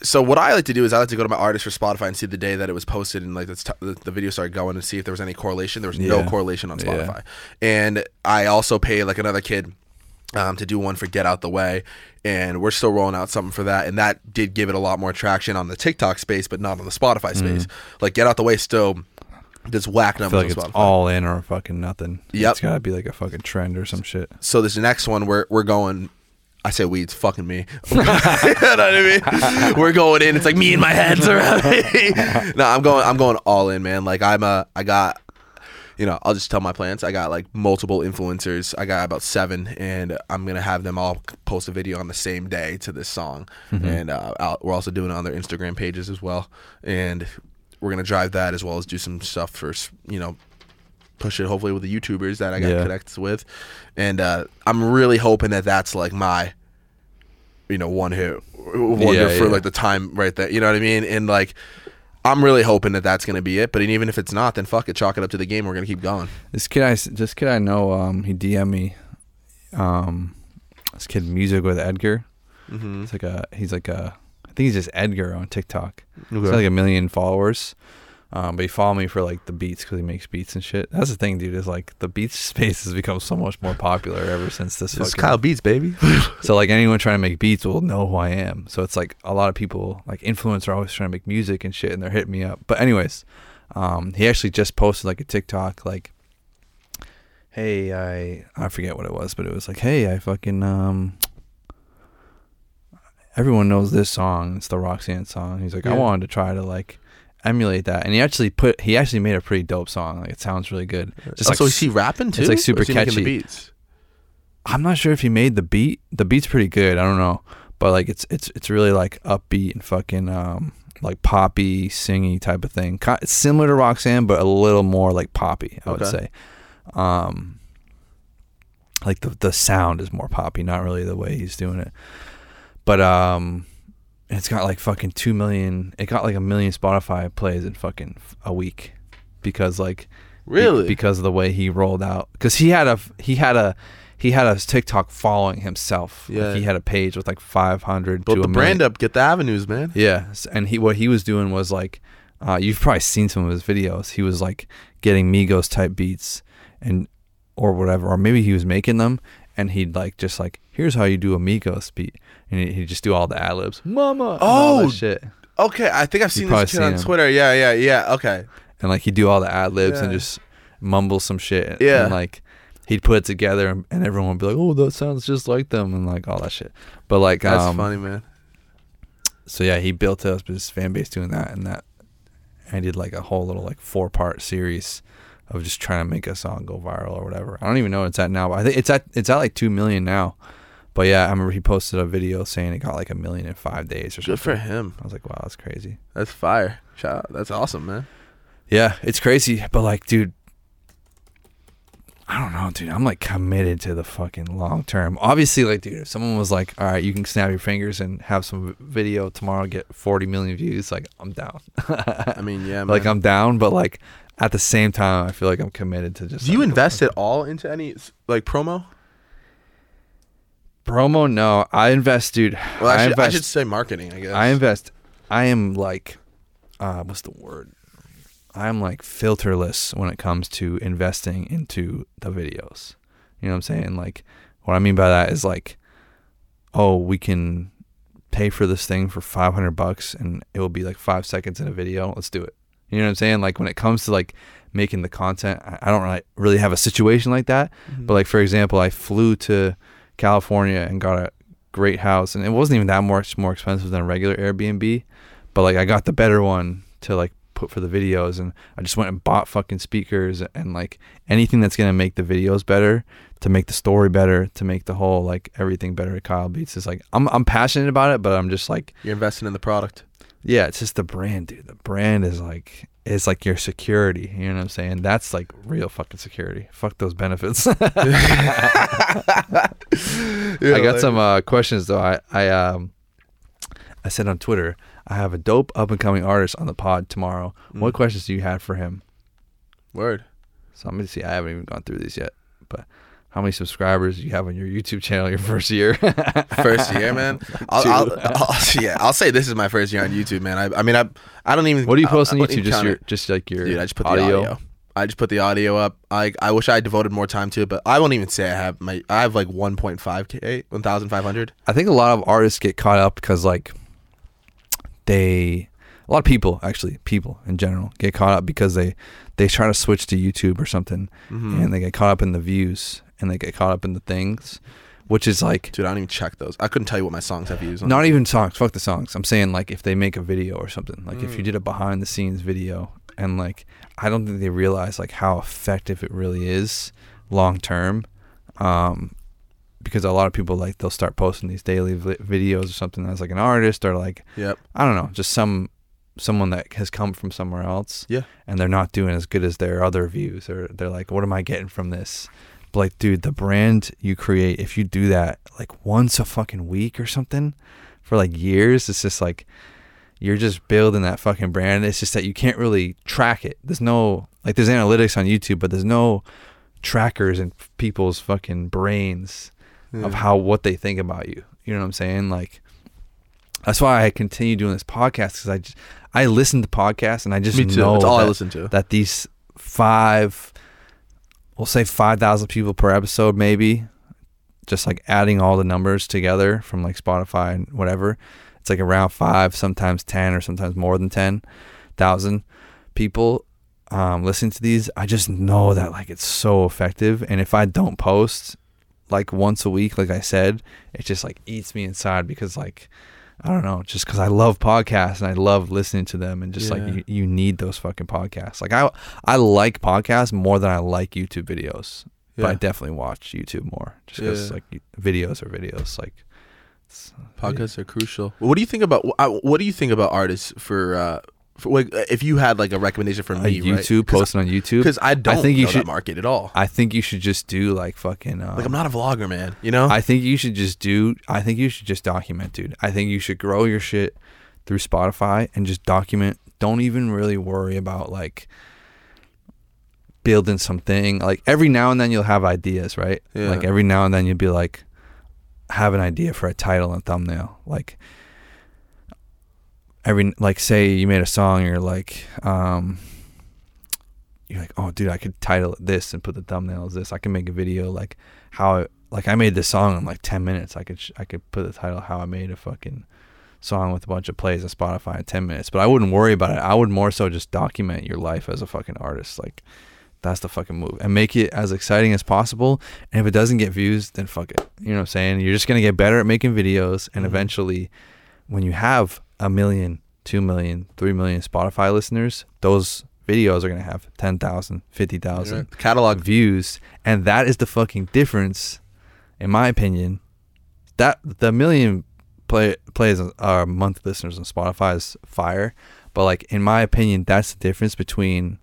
so what I like to do is I like to go to my artist for Spotify and see the day that it was posted and like the, t- the, the video started going and see if there was any correlation. There was no correlation on Yeah. Spotify, and I also pay like another kid. Um, to do one for Get Out the Way, and we're still rolling out something for that, and that did give it a lot more traction on the TikTok space, but not on the Spotify space. Like Get Out the Way still does whack Mm. I numbers feel like on it's Spotify. all in or fucking nothing Yep. it's gotta be like a fucking trend or some shit so this next one we're we're going I say we, it's fucking me. you know what I mean? We're going in. It's like me and my heads around me. no, I'm going. I'm going all in, man. Like I'm a. I got. You know, I'll just tell my plans. I got like multiple influencers. I got about seven, and I'm gonna have them all post a video on the same day to this song. And uh, I'll, we're also doing it on their Instagram pages as well. And we're gonna drive that as well as do some stuff for you know push it hopefully with the YouTubers that I got Yeah. connected with, and uh, I'm really hoping that that's like my, you know, one hit wonder Yeah, for yeah. like the time right there. You know what I mean? And like, I'm really hoping that that's gonna be it. But even if it's not, then fuck it, chalk it up to the game. We're gonna keep going. this kid i this kid i know um he dm me um this kid music with edgar Mm-hmm. it's like a he's like a i think he's just edgar on tiktok He's got like a million followers. Um, but he followed me for like the beats because he makes beats and shit. That's the thing, dude. Is like the beats space has become so much more popular ever since this. Is fucking- Kyle Beats, baby. So like anyone trying to make beats will know who I am. So it's like a lot of people like influencers are always trying to make music and shit, and they're hitting me up. But anyways, Um, he actually just posted like a TikTok like, "Hey, I I forget what it was, but it was like, hey, I fucking um." Everyone knows this song. It's the Roxanne song. He's like, I wanted to try to like emulate that, and he actually put he actually made a pretty dope song. Like it sounds really good. Just also, like is he rapping too? It's like, super catchy. The beats. I'm not sure if he made the beat. The beat's pretty good. I don't know, but like it's it's it's really like upbeat and fucking um like poppy, singy type of thing. It's similar to Roxanne, but a little more like poppy. I would Okay. say. Um, like the the sound is more poppy, not really the way he's doing it. But um, it's got like fucking two million. It got like a million Spotify plays in fucking a week because like be- Really? because of the way he rolled out because he had a he had a he had a TikTok following himself. Like, Yeah. he had a page with like 500 Build to the brand up. Get the avenues, man. Yeah, and he what he was doing was like, uh, you've probably seen some of his videos. He was like getting Migos type beats and or whatever, or maybe he was making them, and he'd like just like, here's how you do a Migos beat, and he- he'd just do all the ad libs, mama, and all that Oh, shit, Okay, I think I've seen probably this kid on him. Twitter. Yeah, yeah, yeah. Okay. and like he'd do all the ad libs and Yeah. just mumble some shit, Yeah. and like. He'd put it together, and- and everyone would be like, "Oh, that sounds just like them," and like all that shit. But like, That's um, funny, man. so yeah, he built up his fan base doing that, and that I did like a whole little like four part series of just trying to make a song go viral or whatever. I don't even know what it's at now, but I think it's at it's at like two million now. But yeah, I remember he posted a video saying it got like a million in five days or something. Good for him. I was like, wow, that's crazy. That's fire. Shout out. That's awesome, man. Yeah, it's crazy, but like, dude, I don't know, dude. I'm like committed to the fucking long term. Obviously, like, dude, if someone was like, all right, you can snap your fingers and have some video tomorrow, get 40 million views, like, I'm down. I mean, yeah, man. like, I'm down, but like, at the same time, I feel like I'm committed to just. Do you invest at all into any like promo? Promo? No, I invest, dude. Well, I, I should, I should say marketing. I guess. I invest. I am like, uh, what's the word? I'm like filterless when it comes to investing into the videos. You know what I'm saying? Like, what I mean by that is like, oh, we can pay for this thing for 500 bucks and it will be like five seconds in a video. Let's do it. You know what I'm saying? Like when it comes to like making the content, I don't really, have a situation like that. Mhm. But like for example, I flew to California and got a great house, and it wasn't even that much more expensive than a regular Airbnb. But like I got the better one to like put for the videos, and I just went and bought fucking speakers and like anything that's gonna make the videos better, to make the story better, to make the whole like everything better at Kyle Beats. Is like I'm I'm passionate about it, but I'm just like You're investing in the product. Yeah, it's just the brand, dude. The brand is like is like your security. You know what I'm saying? That's like real fucking security. Fuck those benefits. I got some uh, questions though. I I um I said on Twitter I have a dope up and coming artist on the pod tomorrow. What Mm. questions do you have for him? Word. So I'm gonna see. I haven't even gone through these yet, but. How many subscribers do you have on your YouTube channel your first year? First year, man. I'll, I'll, I'll, yeah, I'll say this is my first year on YouTube, man. I, I mean, I, I don't even. what do you post I on YouTube? Just your, just like your Dude, I just put audio. the audio. I just put the audio up. I I wish I had devoted more time to it, but I won't even say I have my. I have like 1.5k, 1,500. I think a lot of artists get caught up because like they a lot of people actually people in general get caught up because they they try to switch to YouTube or something Mhm. and they get caught up in the views and they get caught up in the things which is like Dude, I don't even check those. I couldn't tell you what my songs have views on. not even songs fuck the songs i'm saying like if they make a video or something like if you Mm. did a behind the scenes video and like i don't think they realize like how effective it really is long term um because a lot of people like they'll start posting these daily vi- videos or something as like an artist or like Yep. i don't know just some someone that has come from somewhere else Yeah. and they're not doing as good as their other views or they're like what am i getting from this but like dude the brand you create if you do that like once a fucking week or something for like years it's just like you're just building that fucking brand. It's just that you can't really track it. There's no like there's analytics on youtube but there's no trackers in people's fucking brains of how what they think about you. You know what i'm saying? Like that's why i continue doing this podcast because i just i listen to podcasts and i just Me too. know That's all I that- listen to. that these five we'll say 5000 people per episode maybe just like adding all the numbers together from like spotify and whatever it's like around five sometimes 10 or sometimes more than 10,000 people um, listening to these, I just know that like it's so effective. And if I don't post like once a week, like I said, it just like eats me inside because like I don't know, just because I love podcasts and I love listening to them, and just Yeah. like you, you need those fucking podcasts. Like I I like podcasts more than I like YouTube videos, but I definitely watch YouTube more just because Yeah. like videos are videos. Like Podcasts are crucial. What do you think about what do you think about artists for uh for like if you had like a recommendation a me, YouTube posting on YouTube. Because I don't I think you should- market at all. I think you should just do like fucking. Um, like I'm not a vlogger, man. You know? I think you should just do. I think you should just document, dude. I think you should grow your shit through Spotify and just document. Don't even really worry about like building something. Like every now and then you'll have ideas, right? Yeah. Like every now and then you'll be like, have an idea for a title and thumbnail. Like every like say you made a song, you're like, um, you're like, oh, dude, I could title it this and put the thumbnails this. I can make a video like how, I, like I made this song in like ten minutes. I could sh- I could put the title how I made a fucking song with a bunch of plays on Spotify in ten minutes. But I wouldn't worry about it. I would more so just document your life as a fucking artist. Like that's the fucking move, and make it as exciting as possible. And if it doesn't get views, then fuck it. You know what I'm saying? You're just gonna get better at making videos, and Mhm. eventually, when you have a million, two million, three million Spotify listeners, those videos are gonna have 10,000, 50,000 Right. catalog views, and that is the fucking difference, in my opinion. That the million play plays are month listeners on Spotify is fire, but like in my opinion, that's the difference between.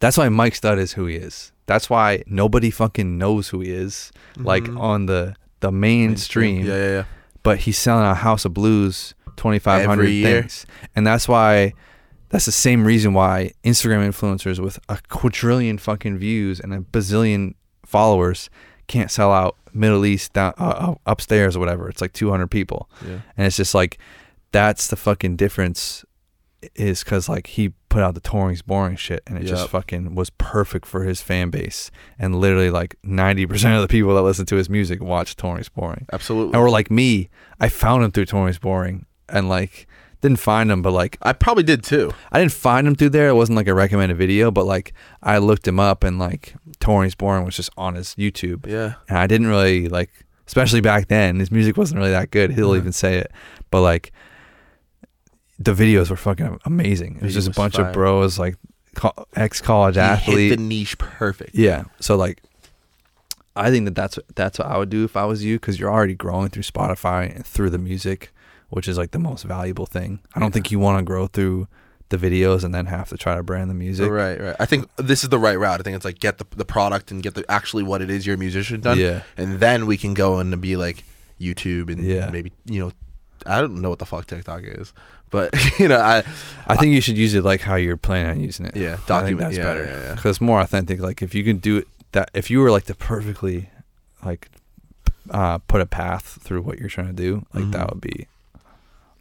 That's why Mike Stud is who he is. That's why nobody fucking knows who he is, like Mhm. on the the mainstream Yeah, yeah, yeah. But he's selling a House of Blues 2500 things. And that's why that's the same reason why Instagram influencers with a quadrillion fucking views and a bazillion followers can't sell out Middle East down uh, upstairs or whatever. It's like 200 people. Yeah. And it's just like that's the fucking difference is cuz like he put out the touring's boring shit and it just fucking was perfect for his fan base and literally like 90% of the people that listen to his music watch touring's boring Absolutely. or like me, I found him through Touring's Boring and like didn't find him, but like I probably did too. I didn't find him through there. It wasn't like a recommended video, but like I looked him up and like Touring's Boring was just on his YouTube, Yeah. and I didn't really like, especially back then, his music wasn't really that good. He'll Mhm. even say it, but like the videos were fucking amazing. It was Video just a was bunch fire. of bros like co- ex college athlete, hit the niche perfect. yeah. So like, I think that that's that's what I would do if I was you, because you're already growing through Spotify and through the music, which is like the most valuable thing. I don't think you want to grow through the videos and then have to try to brand the music. Right, right. I think this is the right route. I think it's like get the the product and get the actually what it is you're a musician done, Yeah. and then we can go and be like YouTube and Yeah. maybe you know, I don't know what the fuck TikTok is, but you know, I I think you should use it like how you're planning on using it. yeah, I think document that's yeah, better Yeah, yeah. because it's more authentic. Like if you can do it, that if you were like to perfectly, like, uh, put a path through what you're trying to do, like Mhm. that would be,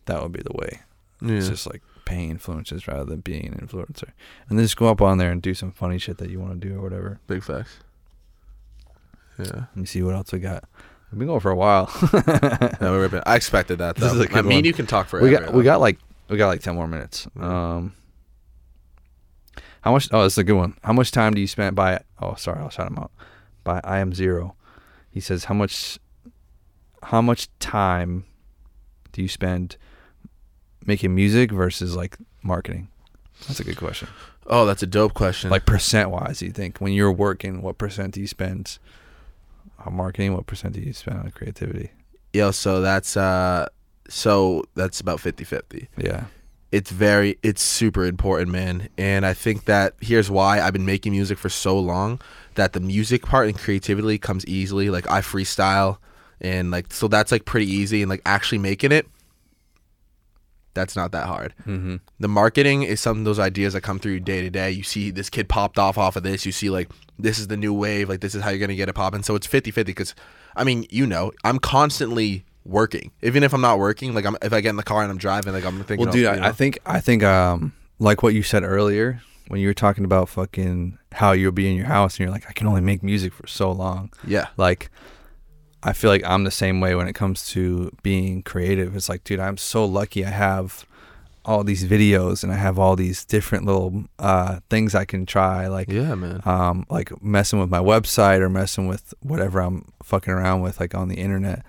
that would be the way. Yeah. It's just like paying influencers rather than being an influencer. And then just go up on there and do some funny shit that you want to do or whatever. Big facts. Yeah. Let me see what else we got. We've been going for a while. No, we're ripping. I expected that. This Though. is a good I mean, one. you can talk forever. we got we got like we got like ten more minutes. Um how much oh this is a good one. How much time do you spend by oh sorry, I'll shout him out. By I am zero. He says how much how much time do you spend making music versus like marketing? That's a good question. Oh, that's a dope question. Like percent wise, do you think when you're working, what percent do you spend on marketing? What percent do you spend on creativity? yo, so that's uh, so that's about 50-50. Yeah. It's very, it's super important, man. And I think that here's why I've been making music for so long that the music part and creativity comes easily. Like I freestyle, and like so that's like pretty easy. And like actually making it, that's not that hard. Mm-hmm. the marketing is some of those ideas that come through day to day. You see this kid popped off off of this. You see like this is the new wave. Like this is how you're gonna get it popping. So it's 50-50 because I mean you know I'm constantly working. Even if I'm not working, like I'm if I get in the car and I'm driving, like I'm thinking. Well, dude, I, you I think I think um like what you said earlier when you were talking about fucking how you'll be in your house and you're like I can only make music for so long. yeah, Like I feel like I'm the same way when it comes to being creative. It's like, dude, I'm so lucky I have all these videos and I have all these different little uh, things I can try, like Yeah, man. um, like messing with my website or messing with whatever I'm fucking around with, like on the internet,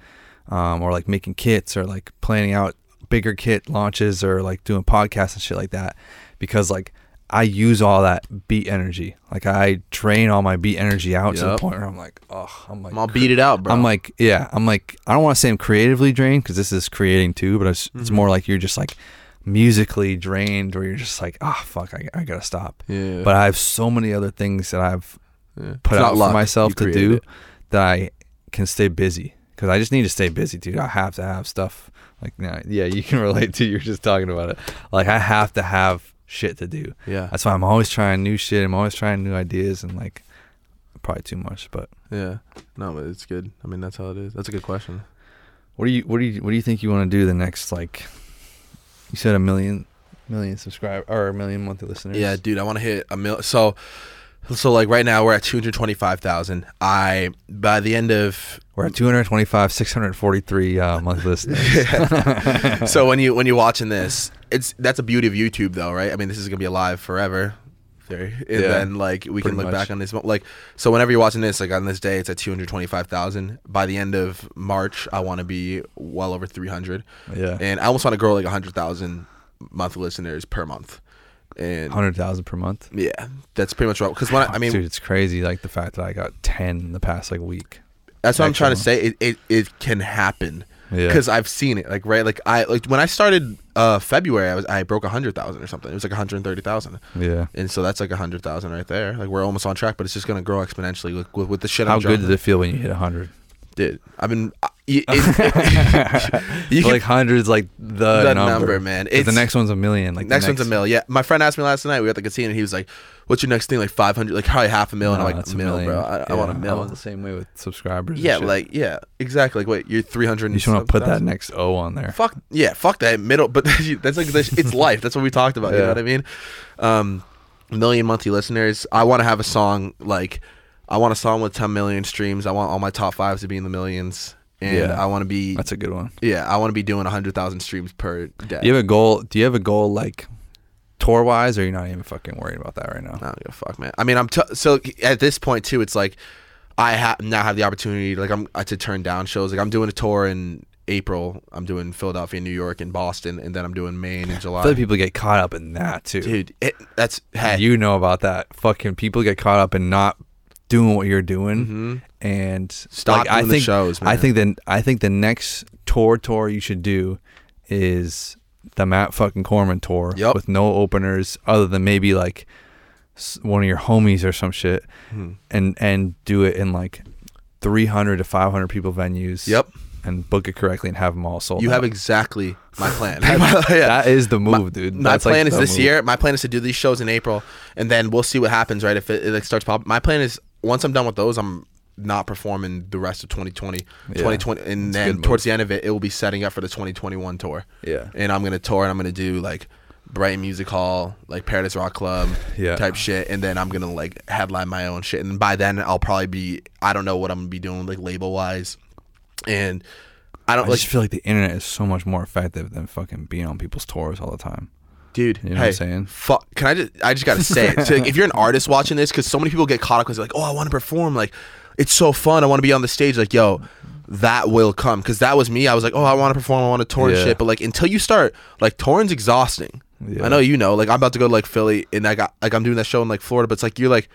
um, or like making kits or like planning out bigger kit launches or like doing podcasts and shit like that, because like I use all that beat energy, like I drain all my beat energy out to the point where I'm like, oh, I'm like, I'll beat it out, bro. I'm like, yeah, I'm like, I don't want to say I'm creatively drained because this is creating too, but it's, it's Mhm. more like you're just like musically drained, where you're just like, ah, fuck, I, I gotta stop. yeah. But I have so many other things that I've yeah. put It's out for myself You to do it. that I can stay busy because I just need to stay busy, dude. I have to have stuff like, yeah, you can relate to. You're just talking about it. Like I have to have shit to do. Yeah. That's why I'm always trying new shit. I'm always trying new ideas and like probably too much, but. Yeah. No, but it's good. I mean, that's how it is. That's a good question. What do you what do you what do you think you want to do the next like you said a million million subscriber or a million monthly listeners? Yeah, dude, I want to hit a mil. So, so like right now we're at two hundred twenty five thousand. I by the end of We're at 225 643 uh monthly listeners. so when you when you're watching this, it's that's a beauty of YouTube though, right? I mean, this is gonna be alive forever. There. And Yeah, then like we can look much. back on this like so whenever you're watching this like on this day it's at 225,000 by the end of March I want to be well over 300 yeah. and I almost want to grow like 100,000 monthly listeners per month and 100,000 per month. yeah that's pretty much what cuz when I, I mean dude, it's crazy like the fact that I got 10 in the past like week. That's what I'm trying to say. It it, it can happen Yeah. because I've seen it. Like right, like I like when I started uh February, I was I broke a hundred thousand or something. It was like hundred thirty thousand, yeah. and so that's like a hundred thousand right there. Like we're almost on track, but it's just gonna grow exponentially with with, with the shit. How I'm good did it feel when you hit 100? Did I've been it, you like hundreds like the, the number. number, man. 'Cause the next one's a million. Like the next, one's a mill. Yeah, my friend asked me last night. We were at the casino, and he was like, "What's your next thing? Like five hundred? Like probably half a mil?" and I'm like, that's "A mil, bro. I, I want a Yeah, mil." the same way with subscribers. yeah, like yeah, exactly. Like wait, you're three hundred. you just want to put that next O on there. Fuck yeah, fuck that middle. But that's like this, it's life. That's what we talked about. You know what I mean? Um, million monthly listeners. I want to have a song like I want a song with 10 million streams. I want all my top fives to be in the millions, and Yeah. I want to be That's a good one. yeah, I want to be doing 100,000 streams per day. Do you have a goal? Do you have a goal like tour wise, or you're not even fucking worried about that right now? I don't give a fuck, man. I mean, I'm t- so at this point too. It's like I ha- now have the opportunity, like I'm uh, to turn down shows. Like I'm doing a tour in April. I'm doing Philadelphia, New York, and Boston, and then I'm doing Maine in I July. feel like people get caught up in that too. Dude, it, that's hey. You know about that. Fucking people get caught up in not doing what you're doing, Mhm. and Stop like, I doing think the shows, man. I think then I think the next tour tour you should do is the Matt fucking Corman tour Yep. with no openers other than maybe like one of your homies or some shit, Hmm. and and do it in like 300 to 500 people venues. Yep. And book it correctly and have them all sold. You out. have exactly my plan. That- is the move, my, dude. My That's, like, plan is this move. year. My plan is to do these shows in April, and then we'll see what happens. Right, if it, it like, starts popping. My plan is once I'm done with those, I'm not performing the rest of 2020, Yeah. 2020, and a then towards the end of it, it will be setting up for the 2021 tour. Yeah. And I'm gonna tour, and I'm gonna do like Brighton Music Hall, like Paradise Rock Club, Yeah. type shit, and then I'm gonna like headline my own shit. And by then, I'll probably be I don't know what I'm gonna be doing like label wise, and I I don't like just feel like the internet is so much more effective than fucking being on people's tours all the time. Dude, You know hey, what I'm saying? Fuck. Can I just? I just gotta say it. So, like, if you're an artist watching this, because so many people get caught up because they're like, "Oh, I want to perform. Like, it's so fun. I want to be on the stage." Like, yo, that will come. Because that was me. I was like, "Oh, I want to perform. I want to tour and Yeah. shit." But like, until you start, like, touring's exhausting. Yeah. I know you know. Like, I'm about to go to like Philly, and I got like I'm doing that show in like Florida. But it's like you're like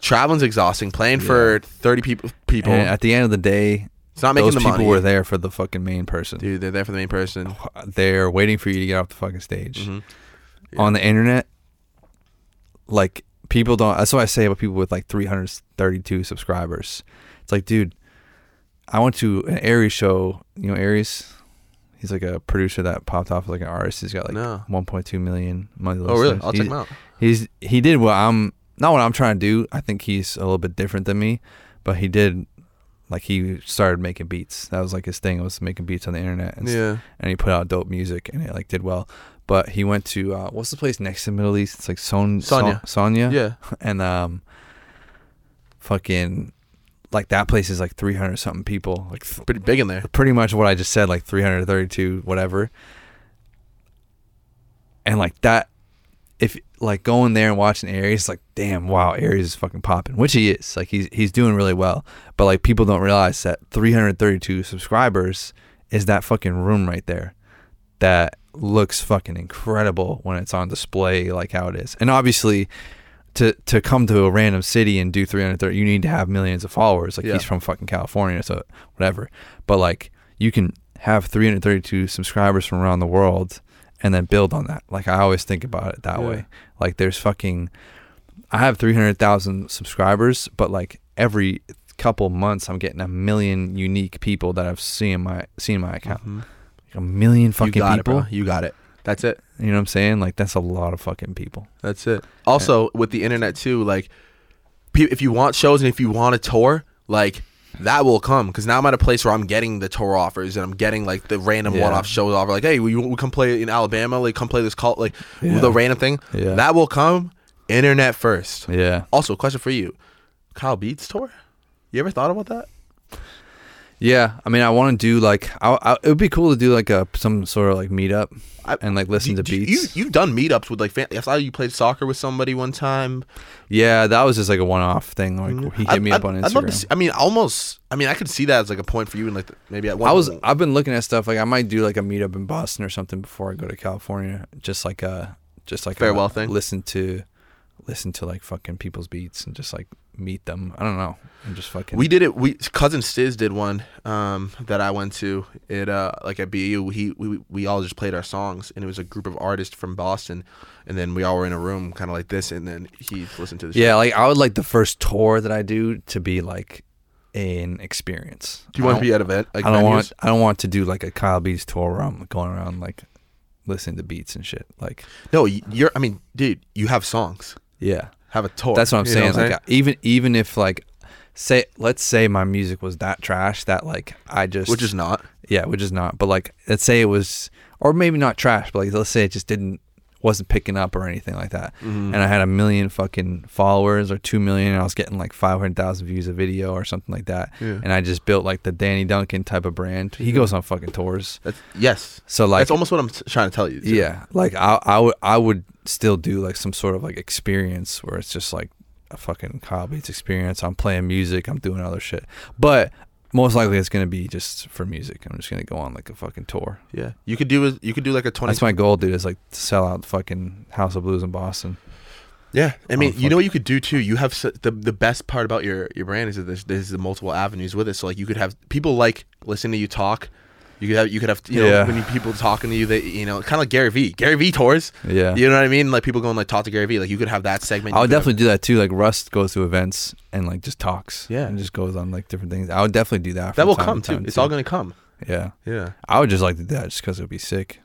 traveling's exhausting. Playing for 30 people. People. And at the end of the day, it's not making those the people money. were there for the fucking main person. Dude, they're there for the main person. They're waiting for you to get off the fucking stage. Mm-hmm. Mhm. On the internet, like people don't. That's what I say about people with like 332 subscribers. It's like, dude, I went to an Aries show. You know Aries? He's like a producer that popped off like an artist. He's got like No. 1.2 million monthly Oh, really? I'll check him out. He's he did what I'm not what I'm trying to do. I think he's a little bit different than me, but he did like he started making beats. That was like his thing was making beats on the internet and, Yeah. and he put out dope music and it like did well. But he went to uh, what's the place next to the Middle East? It's like Son Sonia. Son- Sonia. Yeah. And um fucking like that place is like 300 something people. Like th- Pretty big in there. pretty much what I just said like 332 whatever. and like that, if like going there and watching Aries, like damn, wow, Aries is fucking popping, which he is. Like he's he's doing really well, but like people don't realize that 332 subscribers is that fucking room right there, that looks fucking incredible when it's on display like how it is, and obviously. To, to come to a random city and do 330 you need to have millions of followers like Yeah. he's from fucking california so whatever but like you can have 332 subscribers from around the world and then build on that. Like I always think about it that Yeah. way. Like there's fucking I have 300,000 subscribers, but like every couple months I'm getting a million unique people that I've seen my seen my account. Mhm. Like a million fucking you got people. it. You got it. That's it. You know what I'm saying? Like that's a lot of fucking people. That's it. Also, with the internet too, like if you want shows and if you want a tour, like that will come because now I'm at a place where I'm getting the tour offers and I'm getting like the random Yeah. one-off shows offer. Like, hey, we, we come play in Alabama, like come play this cult, like Yeah. the random thing. Yeah. That will come. Internet first. Yeah. Also, question for you, Kyle Beats tour. You ever thought about that? Yeah, I mean, I want to do like, I, I, it would be cool to do like a some sort of like meetup I- and like listen to Do beats. You, you've done meetups with like. Fan- I saw you played soccer with somebody one time. yeah, that was just like a one-off thing. Like mm-hmm. he hit I'd- me up on I'd love to see, I mean, almost. I mean, I could see that as like a point for you, and like maybe at one. I was I've been looking at stuff like I might do like a meetup in Boston or something before I go to California. Just like a just like Farewell a, thing? Listen to listen to like fucking people's beats and just like meet them. I don't know. I'm just fucking We did it. We cousin Stizz did one um, that I went to. It uh, like at BU. He we we all just played our songs, and it was a group of artists from Boston, and then we all were in a room, kind of like this, and then he listened to the. Yeah, like I would like the first tour that I do to be like an experience. Do you want to be at event? Like I don't venues? want I don't want to do like a Kyle Beats tour where I'm going around like listening to beats and shit. Like No, you're. I mean, dude, you have songs. yeah. Have a tour. That's what I'm You know saying. like even even if like say let's say my music was that trash that like I just which is not. yeah, which is not. But like let's say it was or maybe not trash, but like let's say it just didn't wasn't picking up or anything like that. Mhm. And I had a million fucking followers or 2 million and I was getting like 500,000 views a video or something like that. Yeah. And I just built like the Danny Duncan type of brand. He goes on fucking tours. That's, yes, So like that's almost what I'm t- trying to tell you. too. yeah, like I I would I would still do like some sort of like experience where it's just like a fucking Kyle Beats experience. I'm playing music, I'm doing other shit, but most likely it's gonna be just for music. I'm just gonna go on like a fucking tour. yeah. You could do. A, you could do like a twenty. That's my goal, dude. Is like to sell out fucking House of Blues in Boston. Yeah, I mean, Oh, you know what you could do too. You have the the best part about your your brand is that there's there's the multiple avenues with it. So like you could have people like listening to you talk. You could have you could have you know Yeah. when you, people talking to you that you know kind of like Gary Vee. Gary Vee tours. Yeah, You know what I mean? Like people going like talk to Gary Vee. Like you could have that segment. I would could have- definitely do that too. Like Russ goes to events and like just talks. Yeah. and just goes on like different things. I would definitely do that. that will come to too. time, It's all gonna come. Yeah, Yeah, I would just like to do that just because it would be sick.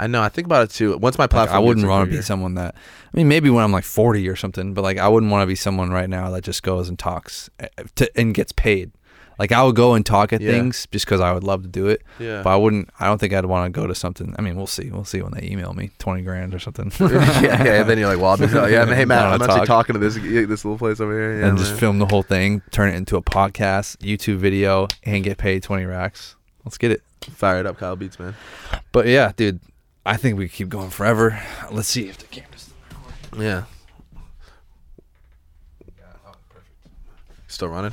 I know. I think about it too. Once my Like, platform, I wouldn't want to be someone that. I mean, maybe when I'm like 40 or something, but like I wouldn't want to be someone right now that just goes and talks eh, to, and gets paid. Like I would go and talk at Yeah. things just because I would love to do it, Yeah. but I wouldn't. I don't think I'd want to go to something. I mean, we'll see. We'll see when they email me 20 grand or something, yeah, yeah. And then you're like, well, I'll be, oh, yeah, hey Matt, I'm actually talking to this this little place over here. Yeah, and just film the whole thing, turn it into a podcast, YouTube video, and get paid 20 racks. Let's get it. fire it up, Kyle Beats, man. But yeah, dude, I think we keep going forever. Let's see if the camera's. Yeah. Oh, Still running?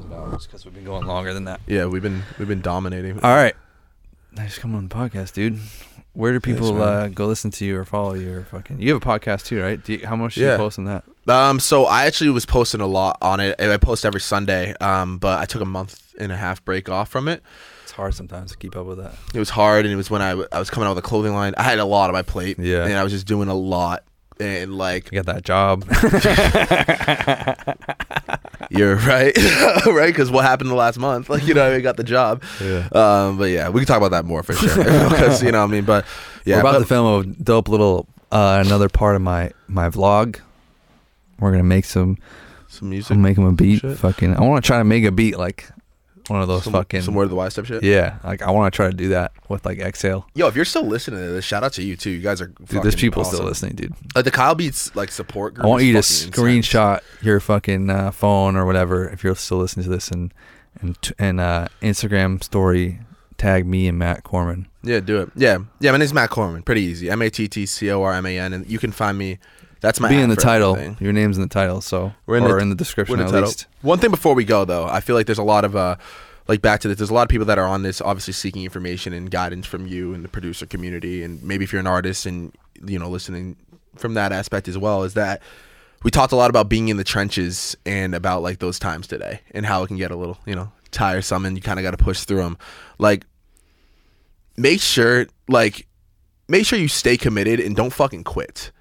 Close it out just because we've been going longer than that. Yeah, we've been we've been dominating. All right. Nice coming on the podcast, dude. Where do people man. uh, go listen to you or follow you or fucking? You have a podcast too, right? Do you, how much do Yeah. you post on that? Um, so I actually was posting a lot on it. I post every Sunday. Um, but I took a month and a half break off from it. It's hard sometimes to keep up with that. It was hard, and it was when I, w- I was coming out with a clothing line. I had a lot on my plate. Yeah. and I was just doing a lot. And like You got that job. you're right, right? Because what happened the last month? Like you know, I got the job. yeah. Um, but yeah, we can talk about that more for sure. Because you know, what I mean, but yeah, We're about but- to film a dope little uh, another part of my my vlog. We're gonna make some. some music. I'm making a beat. shit. Fucking. I want to try to make a beat like one of those some, fucking. some word of the wise type shit. Yeah, like I want to try to do that with like Exhale. Yo, if you're still listening to this, shout out to you too. You guys are Dude, there's people awesome. still listening, dude. Like the Kyle Beats like support group. I want you to fucking insane. screenshot your fucking uh, phone or whatever if you're still listening to this and and t- and uh, Instagram story tag me and Matt Corman. Yeah, do it. Yeah, yeah. My name's Matt Corman. Pretty easy. M A T T C O R M A N, and you can find me. That's my Be in the title. everything. Your name's in the title, so We're in or the- in the description in at title. least. One thing before we go though, I feel like there's a lot of uh like back to this, there's a lot of people that are on this obviously seeking information and guidance from you and the producer community and maybe if you're an artist and you know listening from that aspect as well is that we talked a lot about being in the trenches and about like those times today and how it can get a little, you know, tiresome and you kind of got to push through them. Like make sure like make sure you stay committed and don't fucking quit.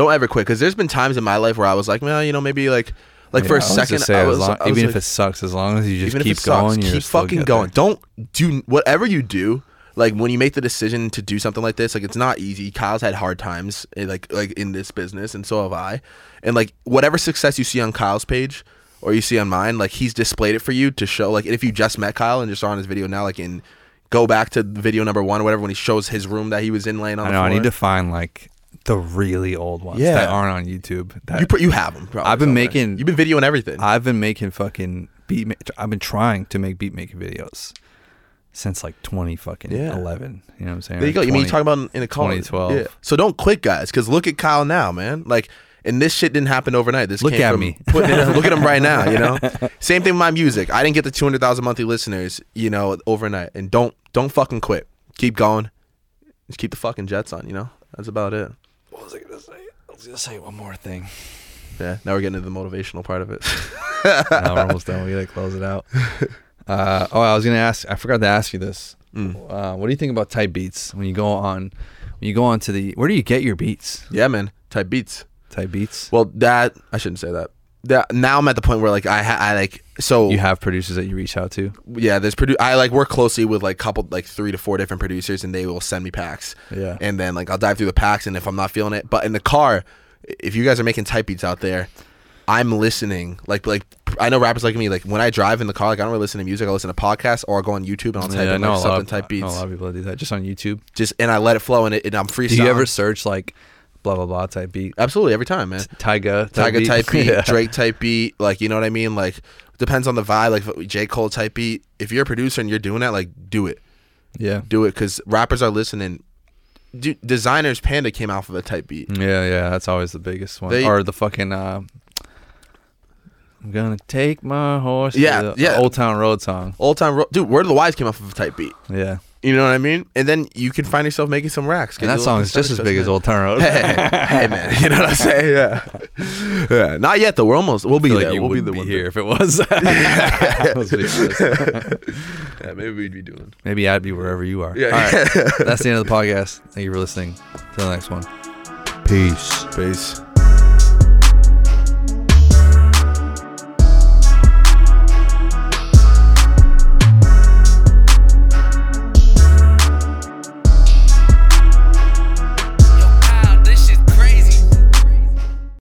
Don't ever quit because there's been times in my life where I was like, well, you know, maybe like like for Yeah, a I second, say, I was, long- I was even like, if it sucks, as long as you just keep sucks, going, keep fucking going. Don't do whatever you do. Like when you make the decision to do something like this, like it's not easy. Kyle's had hard times, eh, like like in this business, and so have I. And like whatever success you see on Kyle's page or you see on mine, like he's displayed it for you to show. Like if you just met Kyle and just saw on his video now, like in go back to video number one or whatever when he shows his room that he was in laying on I know. I need to find like the really old ones Yeah. that aren't on YouTube. That you pr- you have them. I've been making- You've been videoing everything. I've been making fucking beat. Ma- I've been trying to make beat making videos since like twenty fucking Yeah. eleven. You know what I'm saying? There you go. Or You mean you 20. talking about in a college? 2012. Yeah. So don't quit, guys, because look at Kyle now, man. Like, and this shit didn't happen overnight. This Look at me. Putting look at him right now. You know. Same thing with my music. I didn't get the two hundred thousand monthly listeners, you know, overnight. And don't don't fucking quit. Keep going. Just keep the fucking jets on. You know. That's about it. What was I gonna say? I was gonna say one more thing. Yeah. Now we're getting into the motivational part of it. now we're almost done. We gotta close it out. Uh, oh, I was gonna ask. I forgot to ask you this. Mm. Uh, what do you think about type beats when you go on? When you go on to the, where do you get your beats? Yeah, man. Type beats. Type beats. Well, that I shouldn't say that. That now I'm at the point where like I ha- I like so You have producers that you reach out to. yeah there's produ- i like work closely with like couple like three to four different producers and they will send me packs Yeah. and then like i'll dive through the packs and if i'm not feeling it but in the car if you guys are making type beats out there i'm listening like like i know rappers like me like when i drive in the car like i don't really listen to music i listen to podcasts or i'll go on youtube and i'll type Yeah, in like something of, type I beats a lot of people do that just on YouTube. just and i let it flow and, it, and i'm freestyling Do you ever search like blah blah blah type beat? absolutely every time man Tyga, Tiger type beat, Yeah. Drake type beat, like you know what I mean. Like depends on the vibe. Like J Cole type beat. If you're a producer and you're doing that, like do it. Yeah. do it because rappers are listening. Dude, Desiigner's Panda came out of a type beat. Yeah, yeah, that's always the biggest one. They- or the fucking uh, I'm gonna take my horse. Yeah, yeah. Old Town Road song. Old time, ro- dude. Word of the Wise came off of a type beat. Yeah, You know what I mean? And then you can find yourself making some racks. and that song is just as big as Old Town Road. Hey, hey, man, you know what I'm saying? Yeah, yeah. Not yet though. We're almost. We'll be there. like we'll be the be one here if it was. Let's be honest. Yeah, maybe we'd be doing. Maybe I'd be wherever you are. Yeah. All right, that's the end of the podcast. Thank you for listening. Till the next one. Peace. Peace.